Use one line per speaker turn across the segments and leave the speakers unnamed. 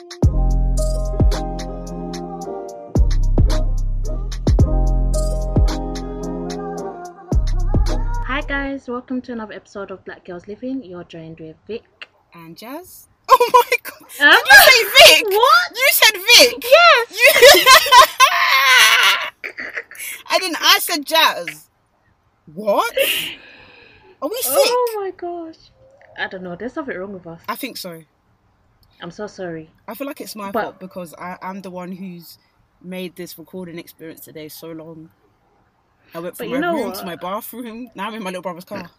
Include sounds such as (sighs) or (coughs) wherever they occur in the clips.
Hi guys, welcome to another episode of Black Girls Living. You're joined with Vic.
And Jas? (laughs) Oh my god.
Huh?
Did you say Vic?
What?
You said Vic?
Yes.
You... (laughs) didn't. I said Jas. What? Are we oh sick?
Oh my gosh. I don't know. There's something wrong with us.
I think so.
I'm so sorry.
I feel like it's my
But-
fault because I, I'm the one who's made this recording experience today so long. I went from
you
my
know
room
what?
to my bathroom. Now I'm in my little brother's car.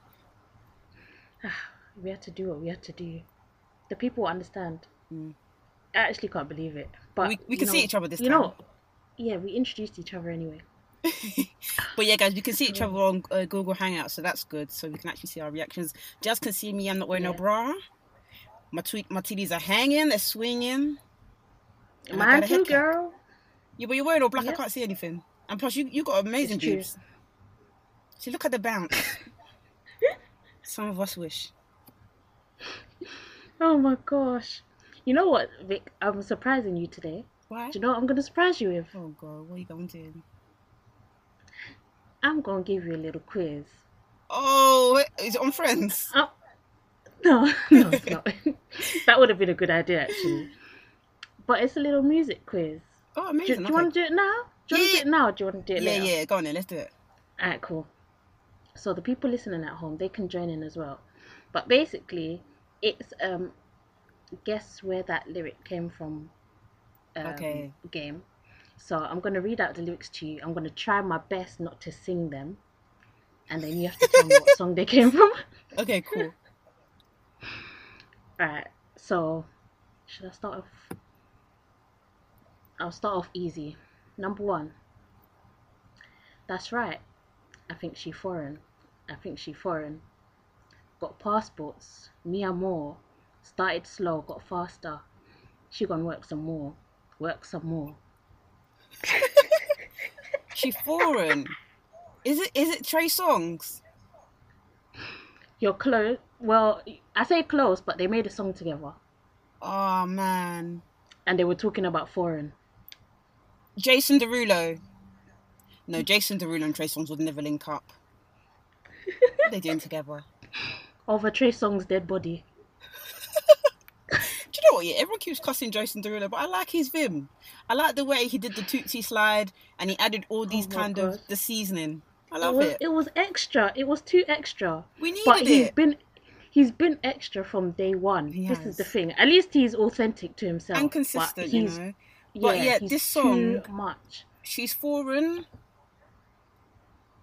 (sighs)
We had to do what we had to do. The people understand.
Mm.
I actually can't believe it. But
we we
you
can see each other this
You
time.
know, yeah, we introduced each other anyway. (laughs)
But yeah, guys, we can see each (sighs) other on uh, Google Hangouts, so that's good. So we can actually see our reactions. Jas can see me. I'm not wearing no
Yeah.
bra. My tweet, my titties are hanging. They're swinging.
Mine too, girl.
Yeah, but you're wearing all black. I can't see anything. And plus, you you got amazing boobs. See, look at the bounce. (laughs) Some of us wish.
Oh my gosh. You know what, Vic? I'm surprising you today.
Why?
Do you know what I'm gonna surprise you with?
Oh god, what are you going to do?
I'm gonna give you a little quiz.
Oh, is it on Friends?
Oh, no, (laughs) no, it's not. (laughs) that would have been a good idea, actually. But it's a little music quiz.
Oh,
Do,
amazing.
do you
okay.
want to do it now? Do you want to do it now or do you want to do it
Yeah,
later?
yeah, go on then, let's do it.
Alright, cool. So the people listening at home, they can join in as well. But basically, it's um, guess where that lyric came from. Um,
Okay.
Game. So I'm gonna read out the lyrics to you. I'm gonna try my best not to sing them, and then you have to tell me what song they came from. (laughs)
Okay, cool.
Alright. So, should I start off? I'll start off easy. Number one. That's right. I think she foreign. I think she foreign. Got passports. Me and more. Started slow, got faster. She gonna work some more. Work some more. (laughs)
She foreign. Is it? Is it Trey Songz?
You're close. Well, I say close, but they made a song together,
Oh man,
and they were talking about foreign.
Jason Derulo. No, Jason Derulo and Trey Songz would never link up. What are they doing (laughs) together?
Over Trey Songz's dead body. (laughs)
Do you know what? Yeah, everyone keeps cussing Jason Derulo, but I like his vim. I like the way he did the tootsie slide and he added all oh these
Oh
kind
God.
of the seasoning. I
It was,
it.
it was extra. It was too extra.
We needed
but he's
it.
been he's been extra from day one.
He
this
has.
is the thing. At least he's authentic to himself
and consistent, you know. But yeah, this song-
much.
She's foreign.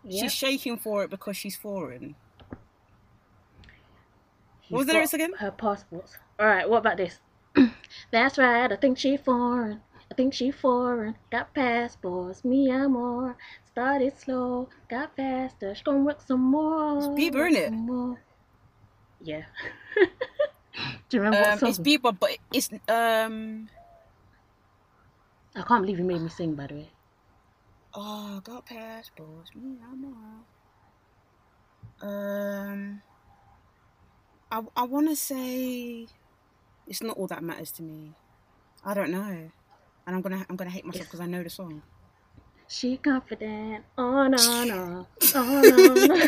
Yeah.
She's shaking for it because she's foreign.
He's
was the lyrics again?
Her passports. All right. What about this? (clears throat) That's right. I think she's foreign. Think she foreign. Got passports. Me and more. Started slow. Got faster. She gonna work some more.
It's Bieber,
work
innit?
some more. Yeah. (laughs) Do you remember
Um,
what song?
it's Bieber, but it's um.
I can't believe you made me sing. By the way.
Oh, got passports. Me, I'm all. Um, I I want to say it's not all that matters to me. I don't know, and I'm gonna I'm gonna hate myself because I know the song.
She confident. Oh no no. Oh no no.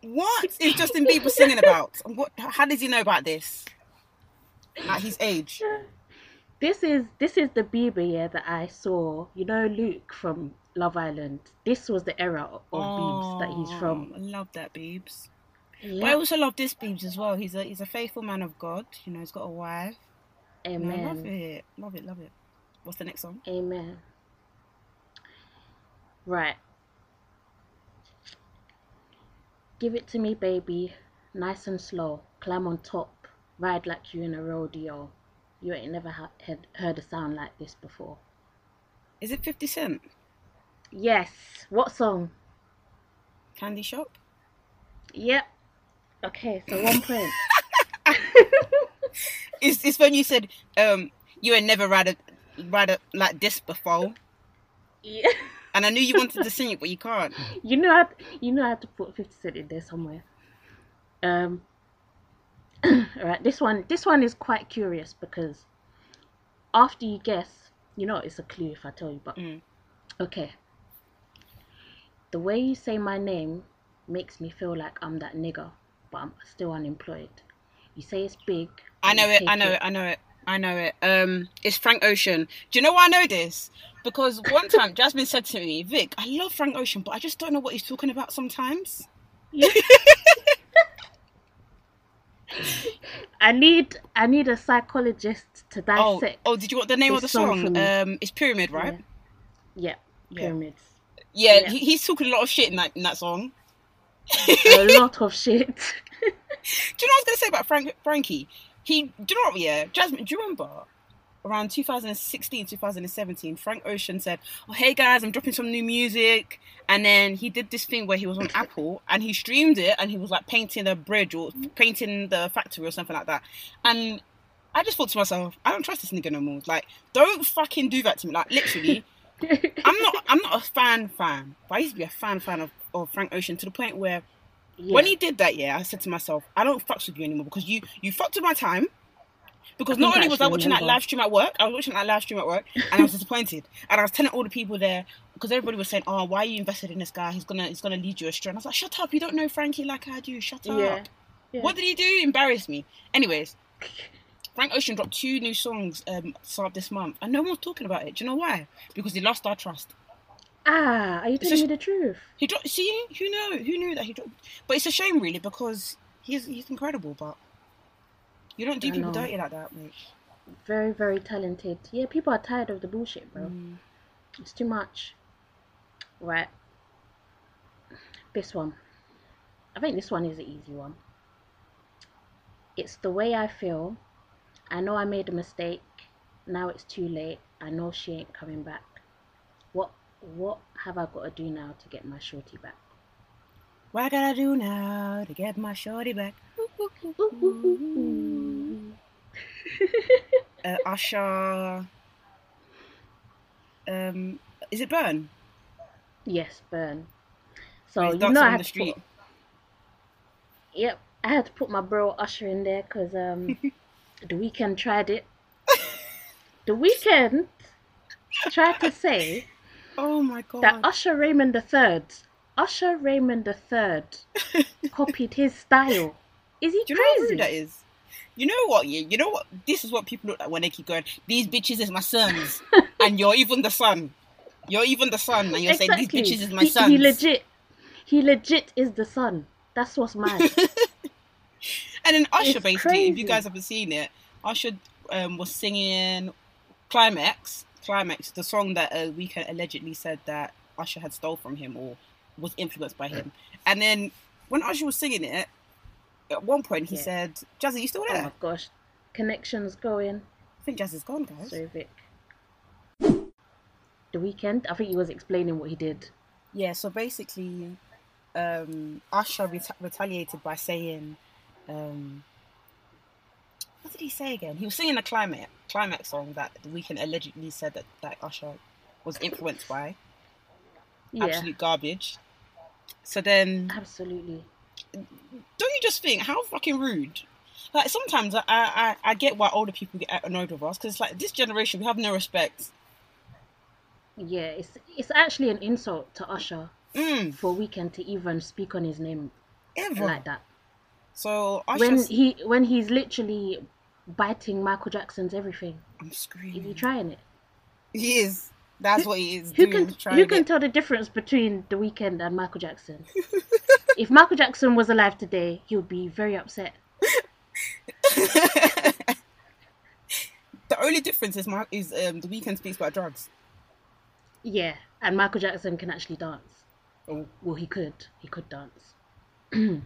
What is Justin Bieber singing about? What? How does he know about this? At his age.
this is this is the Bieber year that I saw. You know Luke from Love Island. This was the era of Biebs that he's from.
Oh, I love that Biebs. But I also love this Biebs as well. He's a he's a faithful man of God. You know, he's got a wife. I love
Amen.
it. Love it. Love it. What's the next song?
Amen. Right. Give it to me, baby. Nice and slow. Climb on top. Ride like you in a rodeo. You ain't never ha- had heard a sound like this before.
Is it Fifty Cent?
Yes. What song?
Candy Shop.
Yep. Okay, so one point. (laughs)
It's, it's when you said um you had never read a read a like this before,
yeah. (laughs)
and I knew you wanted to sing it, but you can't.
You know, I, you know, I had to put Fifty Cent in there somewhere. Um, (clears throat) All right, this one this one is quite curious because after you guess, you know it's a clue if I tell you, but
Mm.
okay. The way you say my name makes me feel like I'm that nigger, but I'm still unemployed. You say it's big.
I
but
know it. I know it. I know it. I know it. Um, it's Frank Ocean. Do you know why I know this? Because one (laughs) time Jasmine said to me, "Vic, I love Frank Ocean, but I just don't know what he's talking about sometimes."
Yeah. (laughs) I need I need a psychologist to
Oh,
dissect.
oh, did you want the name of the
song
song? Um, it's Pyramid, right?
Yeah.
Yeah.
Pyramids.
Yeah,
Yeah.
He, he's talking a lot of shit in that in that song.
A lot of shit. (laughs)
Do you know what I was gonna say about Frank Frankie? He, do you know what? Yeah, Jasmine. Do you remember around 2016, 2017? Frank Ocean said, "Oh, hey guys, I'm dropping some new music," and then he did this thing where he was on (laughs) Apple and he streamed it and he was like painting a bridge or painting the factory or something like that. And I just thought to myself, I don't trust this nigga no more. Like, don't fucking do that to me. Like, literally. (laughs) I'm not. I'm not a fan fan, but I used to be a fan fan of, of Frank Ocean to the point where
yeah.
when he did that, yeah, I said to myself, I don't fucks with you anymore because you you fucked with my time. Because not only was
I
watching that live stream at work, I was watching that live stream at work, and I was disappointed. (laughs) And I was telling all the people there because everybody was saying, "Oh, why are you invested in this guy? He's gonna he's gonna lead you astray." And I was like, "Shut up! You don't know Frankie like I do. Shut up."
yeah. yeah.
What did he do? Embarrass me. Anyways, Frank Ocean dropped two new songs um start this month, and no one's talking about it. Do you know why? Because he lost our trust.
Ah, are you telling
just-
me the truth?
He dropped. See, who knew? Who knew that he dropped? But it's a shame, really, because he's he's incredible. But you don't do
I
people
know.
dirty like that, mate.
Very, very talented. Yeah, people are tired of the bullshit, bro.
Mm.
It's too much. Right. This one. I think this one is an easy one. It's the way I feel. I know I made a mistake. Now it's too late. I know she ain't coming back. What have I got to do now to get my shorty back?
What I gotta do now to get my shorty back? (laughs) Uh, Usher. Um, is it Burn?
yes, burn. So you know I had
the
to
street.
put, Yep, I had to put my bro Usher in there because um, (laughs) the Weeknd tried it. the Weeknd tried to say
Oh my god!
that Usher Raymond III, Usher Raymond III, (laughs) copied his style. Is he
do you know how
crazy?
rude that is? You know what? Yeah, you know what? This is what people look like when they keep going. These bitches is my sons, (laughs) and you're even the son. You're even the son, and you're saying these bitches is my
he,
sons.
he legit, he legit is the son. That's what's mad. (laughs)
And then Usher,
It's
basically, if you guys haven't seen it, Usher um, was singing Climax, Climax, the song that uh, Weeknd allegedly said that Usher had stole from him or was influenced by him. (laughs) And then when Usher was singing it, at one point he
Yeah.
said, Jazzy, you still there?
oh my gosh, connections going.
I think Jazzy's gone, guys.
Sorry, Vic. The Weeknd. I think he was explaining what he did.
Yeah, so basically, um, Usher reta- retaliated by saying, um, what did he say again? He was singing a climax climax song that the Weeknd allegedly said that, that Usher was influenced by.
Yeah,
Absolute garbage. So then,
absolutely.
don't you just think how fucking rude? Like sometimes I I, I get why older people get annoyed with us because it's like this generation we have no respect.
Yeah, it's it's actually an insult to Usher
Mm,
for Weeknd to even speak on his name
ever.
like that.
So
When he when he's literally biting Michael Jackson's everything.
I'm
Is
screaming.
he trying it?
He is. That's what he is
Who
doing.
can who can
get-
tell the difference between The Weeknd and Michael Jackson? (laughs) if Michael Jackson was alive today, he would be very upset. (laughs)
the only difference is my is um the Weeknd speaks about drugs.
Yeah, and Michael Jackson can actually dance.
Oh.
Well, he could. He could dance. (clears throat)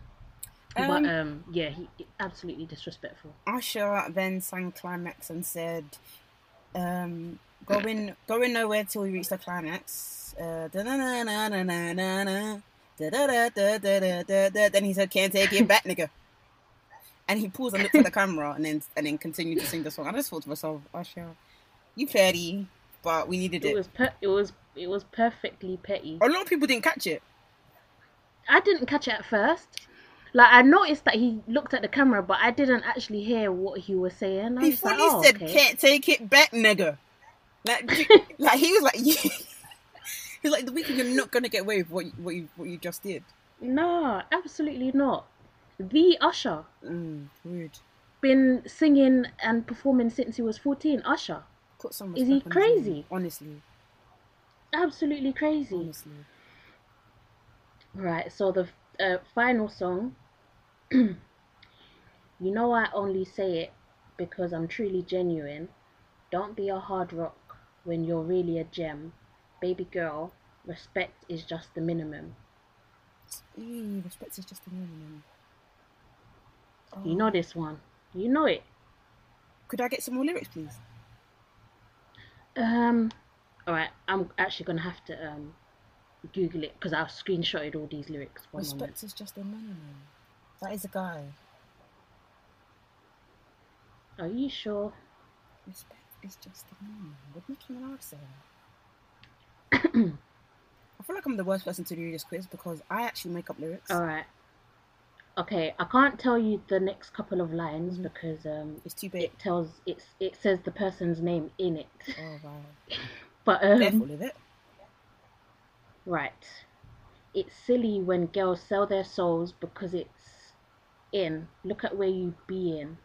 Um,
but um, yeah, he absolutely disrespectful.
Usher then sang climax and said, um, "Going going nowhere till we reach the climax." Uh. Then he said, "Can't take it back, nigga." And he paused and looked at the camera and then and then continued to sing the song. I just thought to myself, Usher, you petty, but we needed
It
it.
was per- it was it was perfectly petty.
A lot of people didn't catch it.
I didn't catch it at first. Like I noticed that he looked at the camera, but I didn't actually hear what he was saying. I
He
was like, oh,
said,
okay.
"Can't take it back, nigga." Like, (laughs) (laughs) like he was like, (laughs) he's like, "The Weeknd, you're not gonna get away with what you, what you what you just did."
No, absolutely not. The Usher
Mm, rude.
been singing and performing since he was fourteen. Usher, Is he
respect on his name.
crazy?
Honestly,
absolutely crazy.
honestly.
Right, so the uh, final song. (clears throat) you know, I only say it because I'm truly genuine. Don't be a hard rock when you're really a gem. Baby girl, respect is just the minimum.
Respect is just the minimum.
You know this one. You know it.
Could I get some more lyrics, please?
Um, alright, I'm actually gonna have to um Google it because I've screenshotted all these lyrics. One moment.
Respect is just a minimum. That is a guy.
Are you sure?
Respect is just a minimum. What Nicki Minaj say? (coughs) I feel like I'm the worst person to do this quiz because I actually make up lyrics.
Alright. Okay, I can't tell you the next couple of lines
Mhm.
because um
It's too big.
it tells it's it says the person's name in it.
Oh wow. (laughs)
But um
Careful with it.
right. It's silly when girls sell their souls because it's in. Look at where you be in.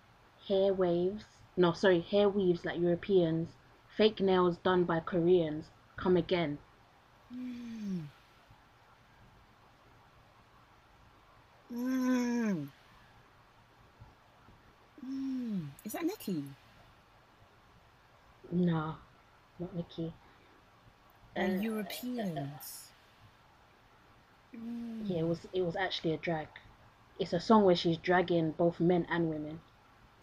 Hair waves. No, sorry, hair weaves like Europeans. Fake nails done by Koreans. Come again.
Mm. Mm. Mm. Is that Nikki?
No, not Nikki.
And
Uh,
Europeans. Mm.
Yeah, it was it was actually a drag. It's a song where she's dragging both men and women.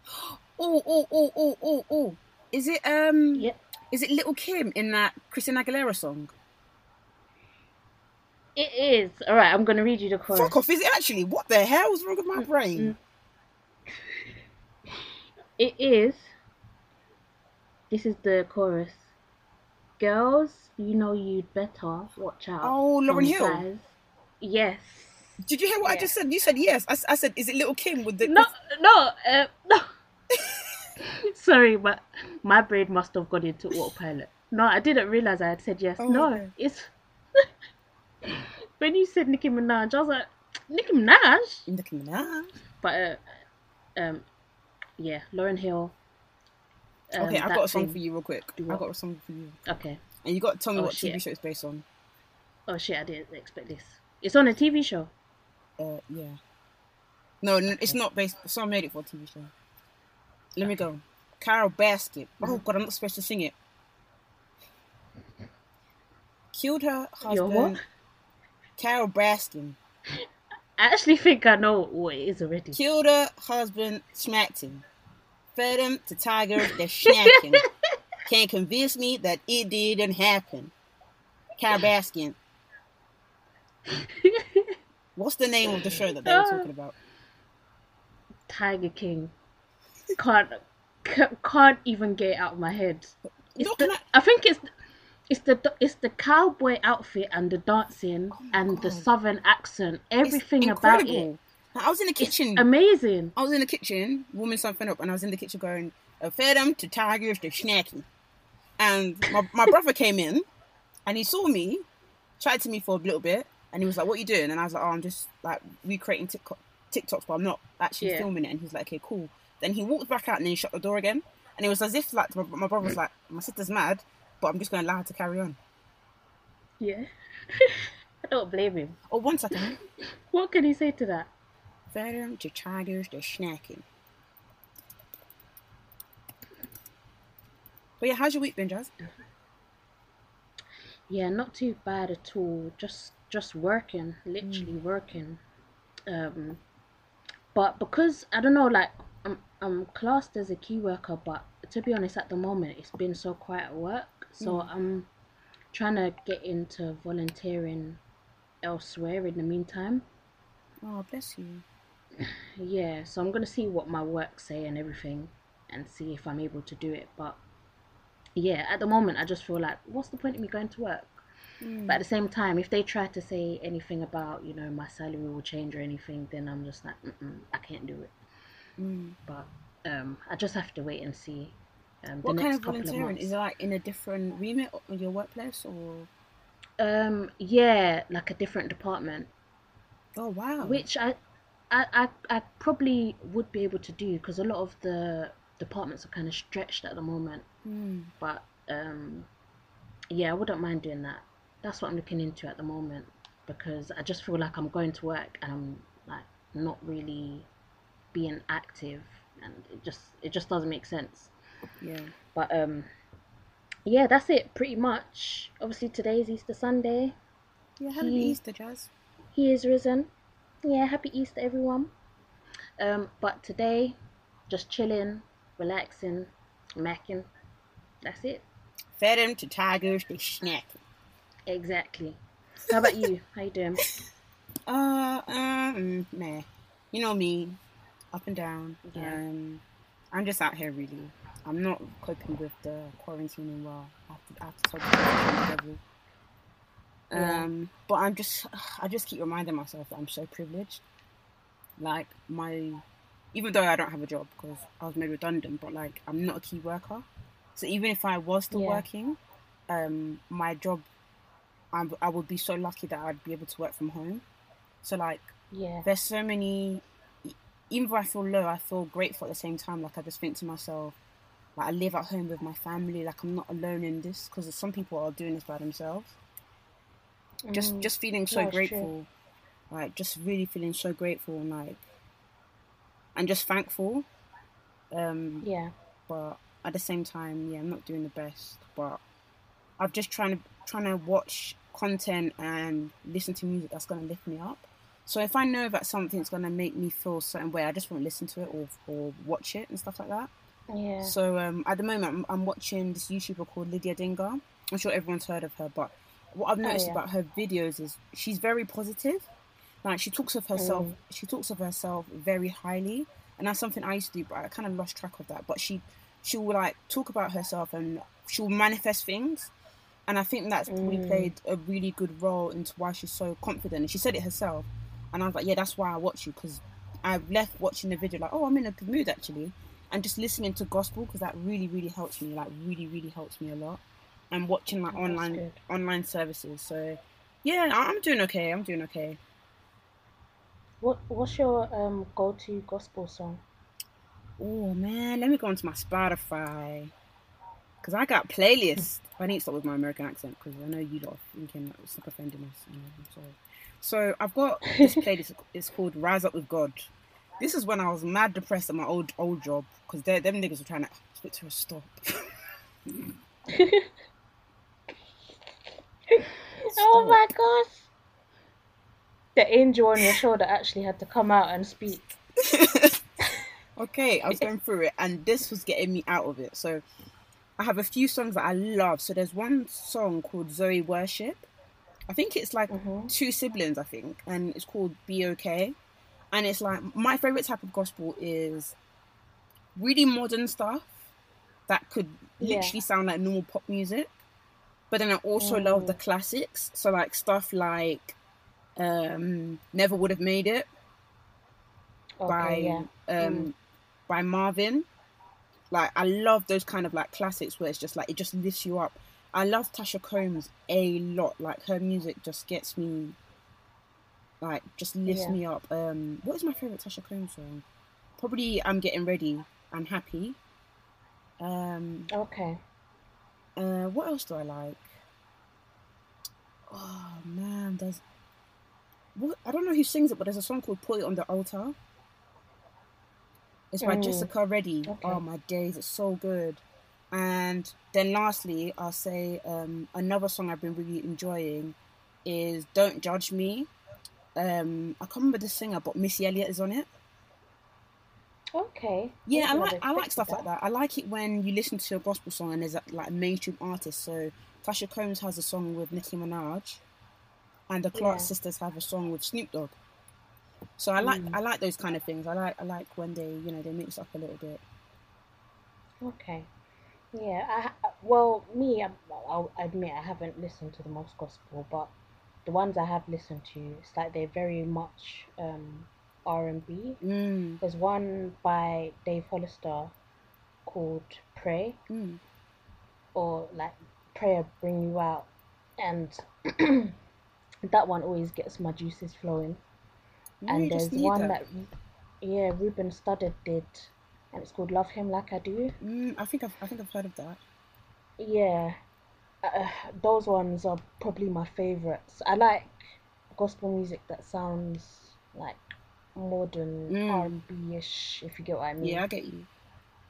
(gasps)
Oh, oh, oh, oh, oh, oh. Is it um?
Yep.
Is it Lil' Kim in that Christina Aguilera song?
It is. Alright, I'm gonna read you the chorus.
Fuck off! Is it actually? What the hell is wrong with my brain?
It is. This is the chorus. Girls, you know you'd better watch out.
Oh, Lauryn
from
Hill.
guys. Yes.
Did you hear what I just said? You said yes. I, I, said, is it Lil' Kim with the?
No, (laughs) no, uh, no. (laughs) Sorry, but my brain must have gone into autopilot. No, I didn't realize I had said yes.
Oh,
no,
okay.
it's (laughs) when you said Nicki Minaj, I was like, Nicki Minaj.
Nicki Minaj.
But uh, um, yeah, Lauryn Hill. um,
Okay, I've got a song
thing.
for you real quick. I've got a song for you,
Okay.
and you got to tell me
Oh,
what
shit.
TV show it's based on.
Oh shit, I didn't expect this. It's on a TV show.
Uh, yeah. No, it's not based. Someone made it for a TV show. Let me go. Carole Baskin.
Mm-hmm.
Oh god, I'm not supposed to sing it. Killed her husband. Carole Baskin
I actually think I know what it is already.
killed her husband, smacked him, fed him to tigers that (laughs) snacked him. Can't convince me that it didn't happen. Carole Baskin. (laughs) What's the name of the show that they were talking about? (sighs)
Tiger King. Can't can't even get it out of my head. It's
No,
the,
I-
I think it's it's the it's the cowboy outfit and the dancing
Oh
and the southern accent. Everything about it.
I was in the
It's
kitchen.
amazing.
I was in the kitchen warming something up, and I was in the kitchen going, I fed them to tigers, they're snacking. And my, my brother came in, and he saw me, chatted to me for a little bit, and he was like, "What are you doing?" And I was like, "Oh, I'm just like recreating TikTok, TikToks, but I'm not actually
Yeah.
filming it." And he's like, "Okay, cool." Then he walked back out, and then he shut the door again, and it was as if like my, my brother was like, "My sister's mad, but I'm just going to allow her to carry on."
Yeah. (laughs) I don't blame him.
Oh, one second. (laughs)
What can he say to that?
Fed them to tigers, they're snacking. But yeah, how's your week been, Jas?
Yeah, not too bad at all. Just just working, literally working. Um, but because I don't know, like I'm I'm classed as a key worker, but to be honest, at the moment it's been so quiet at work, so I'm trying to get into volunteering elsewhere in the meantime.
Oh, bless you. (sighs)
Yeah, so I'm gonna see what my work say and everything, and see if I'm able to do it. But yeah, at the moment I just feel like, what's the point of me going to work?
Mm.
But at the same time, if they try to say anything about, you know, my salary will change or anything, then I'm just like, I can't do it.
Mm.
But um, I just have to wait and see. Um,
What kind of
couple of
volunteering? Is it like in a different remit of your workplace or?
Um, yeah, like a different department,
Oh wow.
which I, I, I, I probably would be able to do because a lot of the departments are kind of stretched at the moment.
Mm.
But um, yeah, I wouldn't mind doing that. That's what I'm looking into at the moment because I just feel like I'm going to work and I'm like not really being active, and it just it just doesn't make sense.
Yeah.
But um, yeah, that's it pretty much. Obviously, today's Easter Sunday.
Yeah. Happy
He-
Easter, Jas.
He is risen. Yeah, happy Easter, everyone. Um, but today, just chilling, relaxing, macking. That's it.
Fed him to tigers. They snack.
Exactly. (laughs) How about you? How you doing?
Uh, um, nah. You know me, up and down.
Yeah.
Um, I'm just out here really. I'm not coping with the quarantining well. I have to, I have to stop the devil.
Yeah.
Um, but I'm just, (sighs) I just keep reminding myself that I'm so privileged. Like my, even though I don't have a job because I was made redundant, but like I'm not a key worker. So even if I was still
Yeah.
working, um, my job, I'm, I would be so lucky that I'd be able to work from home. So like
Yeah.
there's so many even though I feel low, I feel grateful at the same time. Like I just think to myself, like I live at home with my family. Like I'm not alone in this because some people are doing this by themselves. Just
Mm,
just feeling so
it's true.
grateful, like just really feeling so grateful and like and just thankful. Um,
yeah.
but at the same time, yeah, I'm not doing the best. But I've just trying to trying to watch content and listen to music that's gonna lift me up. So if I know that something's gonna make me feel a certain way, I just want to listen to it or or watch it and stuff like that.
Yeah.
So um, at the moment, I'm, I'm watching this YouTuber called Lydia Dinga. I'm sure everyone's heard of her, but what I've
Oh,
noticed
yeah.
about her videos is she's very positive. Like she talks of herself,
Mm.
she talks of herself very highly, and that's something I used to do, but I kind of lost track of that. But she she will like talk about herself and she will manifest things, and I think that's probably
Mm.
played a really good role into why she's so confident. And she said it herself, and I was like, yeah, that's why I watch you because I left watching the video like, oh, I'm in a good mood actually, and just listening to gospel because that really really helps me, like really really helps me a lot, and watching like
Oh, That's
online
good.
online services. So yeah, I'm doing okay. I'm doing okay.
What What's your um go to gospel song?
Oh man, let me go onto my Spotify because I got playlists. I need to stop with my American accent because I know you lot are thinking that it's like offending us. You know, I'm sorry. So I've got this (laughs) playlist. It's called Rise Up with God. This is when I was mad depressed at my old old job because them niggas were trying to spit to a stop. (laughs) (laughs)
Oh my gosh! The angel on your shoulder actually had to come out and speak.
okay, I was going through it, and this was getting me out of it. So I have a few songs that I love. So there's one song called Zoe Worship. I think it's like
Mhm.
two siblings, I think, and it's called Be Okay. And it's like my favorite type of gospel is really modern stuff that could
Yeah.
literally sound like normal pop music. But then I also love
Mm.
the classics. So like stuff like um Never Would Have Made It
Okay,
by
yeah.
um
Mm.
by Marvin. Like I love those kind of like classics where it's just like it just lifts you up. I love Tasha Cobbs a lot. Like her music just gets me like just lifts
Yeah.
me up. Um what is my favourite Tasha Cobbs song? Probably I'm getting ready. I'm happy. Um
Okay.
uh what else do I like? Oh man, there's what I don't know who sings it, but there's a song called Put It on the Altar. It's by
Mm.
Jessica Reddy.
Okay.
Oh my days, it's so good. And then lastly, I'll say um, another song I've been really enjoying is Don't Judge Me. Um, I can't remember the singer, but Missy Elliott is on it.
Okay.
Yeah, I like
I'd
like stuff like that. I like it when you listen to a gospel song and there's a, like a mainstream artist. So Tasha Cobbs has a song with Nicki Minaj, and the Clark
Yeah.
sisters have a song with Snoop Dogg. So I like
Mm.
I like those kind of things. I like I like when they you know they mix up a little bit.
Okay. Yeah, I, well, me, I- I'll admit I haven't listened to the most gospel, but the ones I have listened to, it's like they're very much um, R and B.
Mm.
There's one by Dave Hollister called "Pray"
Mm.
or like "Prayer Bring You Out," and (clears throat) that one always gets my juices flowing. And there's one
that.
that, yeah, Ruben Studdard did, and it's called "Love Him Like I Do."
Mm, I think I've I think I've heard of that.
Yeah, uh, those ones are probably my favorites. I like gospel music that sounds like modern
Mm.
R and B ish, if you get what I mean.
Yeah, I get you.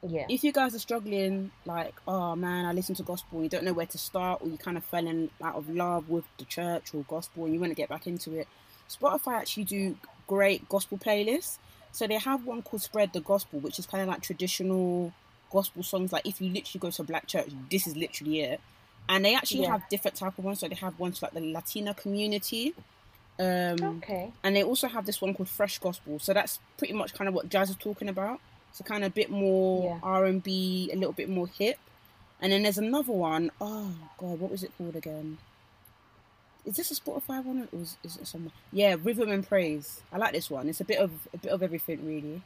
Yeah.
If you guys are struggling, like, oh man, I listen to gospel, you don't know where to start, or you kind of fell in out of love with the church or gospel, and you want to get back into it, Spotify actually do great gospel playlists. So they have one called Spread the Gospel, which is kind of like traditional gospel songs. Like if you literally go to a black church, this is literally it. And they actually
Yeah.
have different type of ones. So they have ones for like the Latina community. Um,
Okay.
and they also have this one called Fresh Gospel. So that's pretty much kind of what Jas is talking about. So kind of a bit more
Yeah.
R and B, a little bit more hip. And then there's another one. Oh god, what was it called again? Is this a Spotify one or is, is it somewhere? Yeah, Rhythm and Praise. I like this one. It's a bit of a bit of everything really.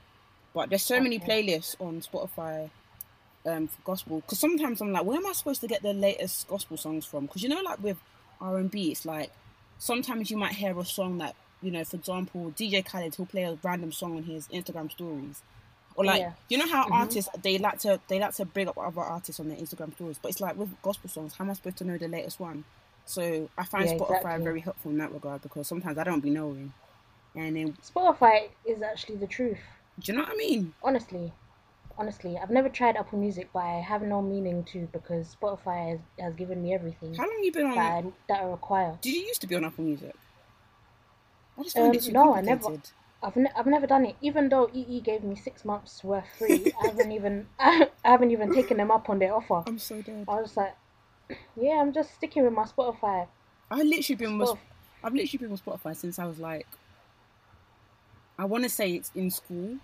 But there's so many playlists on Spotify um, for gospel. Because sometimes I'm like, where am I supposed to get the latest gospel songs from? Because you know, like with R and B, it's like sometimes you might hear a song that you know, for example, DJ Khaled he'll play a random song on his Instagram stories, or like
Yeah.
you know how
Mhm.
artists they like to they like to bring up other artists on their Instagram stories, but it's like with gospel songs, how am I supposed to know the latest one? So I find
Yeah,
Spotify
exactly.
very helpful in that regard because sometimes I don't be knowing, and then
Spotify is actually the truth.
do you know what I mean?
Honestly, honestly, I've never tried Apple Music, but I have no meaning to because Spotify has, has given me everything
How long you been on?
that I, that I require.
Did you used to be on Apple Music? I just
um, no, I never. I've, ne- I've never done it. Even though EE gave me six months worth free, I haven't (laughs) even (laughs) I haven't even taken them up on their offer.
I'm so dead.
I was like, yeah, I'm just sticking with my Spotify.
I literally been with, I've literally been with Spotify since I was like I want to say it's in school.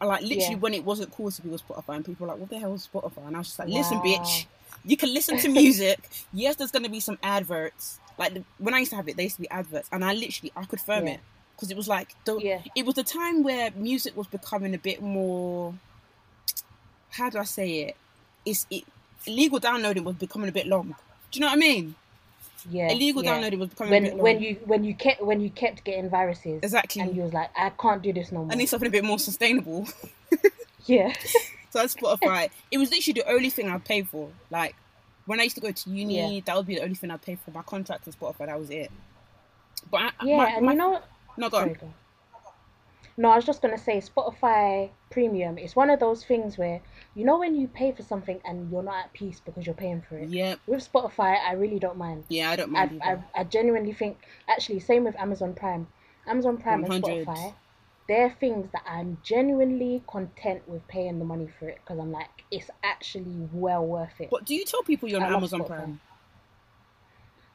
I like literally
Yeah.
when it wasn't cool to be with Spotify, and people were like, "What the hell is Spotify?" And I was just like, "Listen,
Wow.
bitch, you can listen to music. yes, there's gonna be some adverts. Like the, when I used to have it, there used to be adverts, and I literally I could firm
Yeah.
it because it was like the
Yeah,
it was the time where music was becoming a bit more. How do I say it? It's it illegal downloading was becoming a bit long. Do you know what I mean?
yeah.
illegal
yeah.
downloading was becoming a bit
When
long.
when you when you kept when you kept getting viruses,
exactly.
and you was like, I can't do this no more.
I need something a bit more sustainable. (laughs)
yeah, (laughs)
So that's Spotify. it was literally the only thing I paid for. Like when I used to go to uni,
Yeah.
that would be the only thing I paid for. My contract with Spotify, that was it. But I,
yeah,
my,
and
my-
you know,
no, go.
Sorry, go. No, I was just gonna say Spotify Premium. It's one of those things where you know when you pay for something and you're not at peace because you're paying for it.
Yeah,
With Spotify, I really don't mind.
yeah, I don't
I,
mind
I,
either.
I genuinely think actually same with Amazon Prime. Amazon Prime and Spotify, they're things that I'm genuinely content with paying the money for it because I'm like it's actually well worth it.
But do you tell people you're on Amazon
Spotify.
Prime?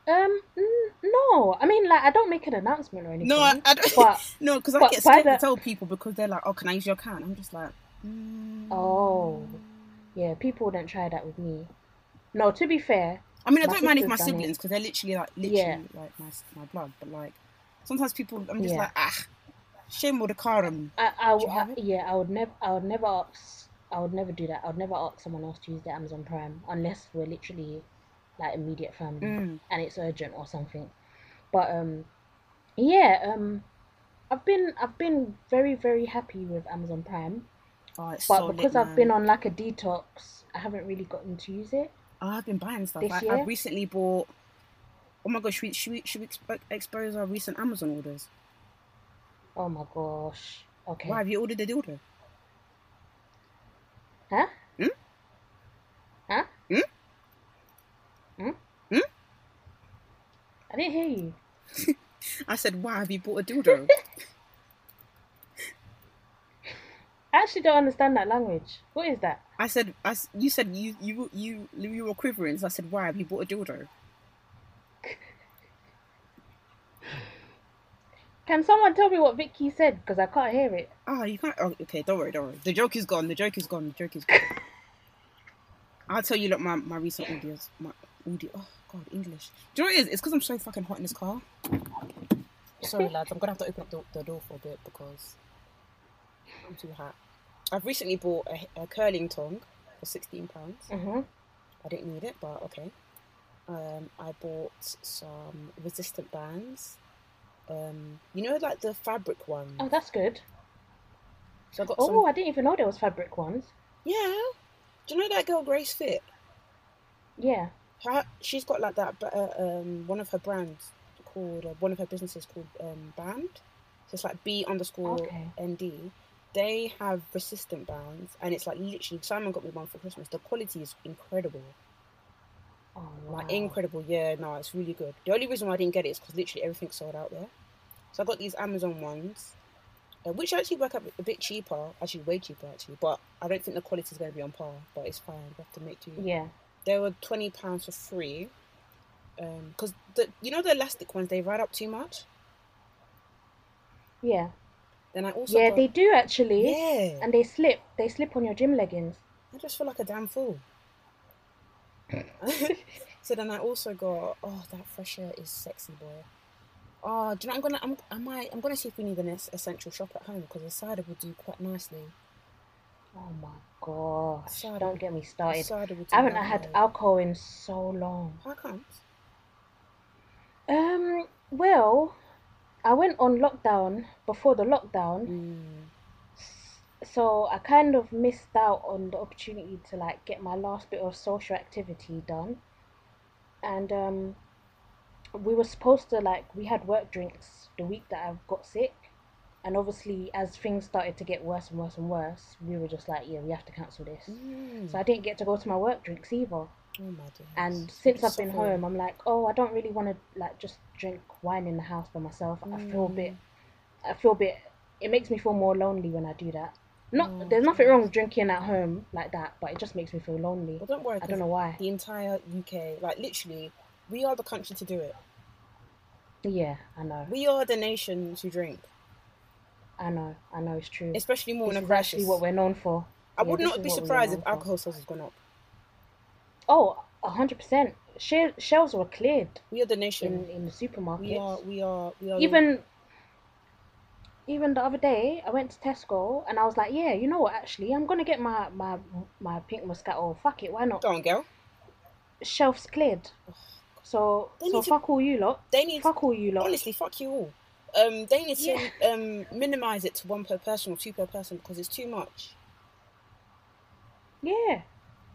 Um, n- no, I mean like I don't make an announcement or anything.
No, I, I don't.
but (laughs)
no, because I get scared
the-
to tell people because they're like, "Oh, can I use your account?" I'm just like, mm.
Oh, yeah, people wouldn't try that with me. No, to be fair,
I mean, I don't mind if my
sister's done it.
siblings because they're literally like literally
Yeah.
like my my blood, but like sometimes people, I'm just
Yeah.
like, ah, shame with the car and
I, I,
Do you have
I- yeah, I would never, I would never ask, I would never do that. I would never ask someone else to use their Amazon Prime unless we're literally like immediate family
Mm.
and it's urgent or something. But um, yeah, um, I've been, I've been very, very happy with Amazon Prime.
oh,
But
so lit,
because I've been on like a detox, I haven't really gotten to use it.
Oh, I've been buying stuff.
This
I,
year?
I've recently bought. Oh my gosh, should we, should we, should we expo- expose our recent Amazon orders?
Oh my gosh. Okay.
Why have you ordered the dildo?
Huh?
Hmm? Hmm?
Hmm? I didn't hear you. (laughs)
I said, why have you bought a dildo? (laughs)
I actually don't understand that language. What is that?
I said, I, you said you you you you were quivering. So I said, why have you bought a dildo? (laughs)
Can someone tell me what Vicky said? Because I can't hear it.
Oh, you can't. Oh, okay, don't worry, don't worry. The joke is gone. The joke is gone. The joke is gone. I'll tell you, look, my, my recent audios, my audio. Oh God, English. Do you know what it is? It's because I'm so fucking hot in this car. Sorry, lads. I'm gonna have to open up the, the door for a bit because I'm too hot. I've recently bought a, a curling tong for sixteen pounds.
Mhm.
I didn't need it, but okay. Um, I bought some resistant bands. Um, you know, like the fabric ones.
Oh, that's good.
So I got
Oh,
some.
I didn't even know there was fabric ones.
Yeah. Do you know that girl Grace Fit?
Yeah.
Her, she's got like that. but, Uh, um, one of her brands called uh, one of her businesses called um, Band. So it's like B underscore
Okay.
ND. They have resistant bands, and it's like literally. Simon got me one for Christmas. The quality is incredible.
Oh, wow.
Like incredible. Yeah, no, it's really good. The only reason why I didn't get it is because literally everything's sold out there. So I got these Amazon ones, uh, which actually work out a bit cheaper. Actually, way cheaper actually. But I don't think the quality is going to be on par. But it's fine. We have to make do.
Yeah.
They were twenty pounds for free. Um, because the you know the elastic ones they ride up too much.
Yeah.
Then I also
Yeah,
got,
they do actually.
yeah.
And they slip. They slip on your gym leggings.
I just feel like a damn fool. (laughs) so then I also got oh that fresh air is sexy boy. Oh, do you know I'm gonna I'm I might I'm gonna see if we need an essential shop at home because the cider will do quite nicely.
Oh my gosh.
Cider.
Don't get me started.
cider
I haven't had alcohol in so long.
How comes?
Um, well, I went on lockdown before the lockdown,
Mm.
so I kind of missed out on the opportunity to like get my last bit of social activity done. And um, we were supposed to like we had work drinks the week that I got sick, and obviously as things started to get worse and worse and worse, we were just like, yeah, we have to cancel this.
Mm.
So I didn't get to go to my work drinks either.
Oh my.
And since I've been
Suffering.
home, I'm like, oh, I don't really want to like just drink wine in the house by myself. I feel a bit, I feel a bit. It makes me feel more lonely when I do that. Not
Oh,
there's nothing wrong with drinking at home like that, but it just makes me feel lonely.
Well, don't worry.
I don't know why.
The entire UK, like literally, we are the country to do it.
Yeah, I know,
We are the nation to drink,
I know, I know. It's true.
especially more
this
in a crisis.
actually what we're known for.
I
Yeah,
would not be surprised if alcohol sales has gone up.
Oh, a hundred percent. Shelves were cleared
We are the nation.
in in the supermarkets.
we are. We are. We are.
even even the other day I went to Tesco and I was like, yeah, you know what? Actually, I'm gonna get my my my pink Moscato. Fuck it, why not?
Go on, girl.
Shelves cleared. So
They
so
to-
fuck all you lot.
They need.
Fuck all you lot.
Honestly, fuck you all. Um, they need to
Yeah.
um minimize it to one per person or two per person because it's too much.
Yeah.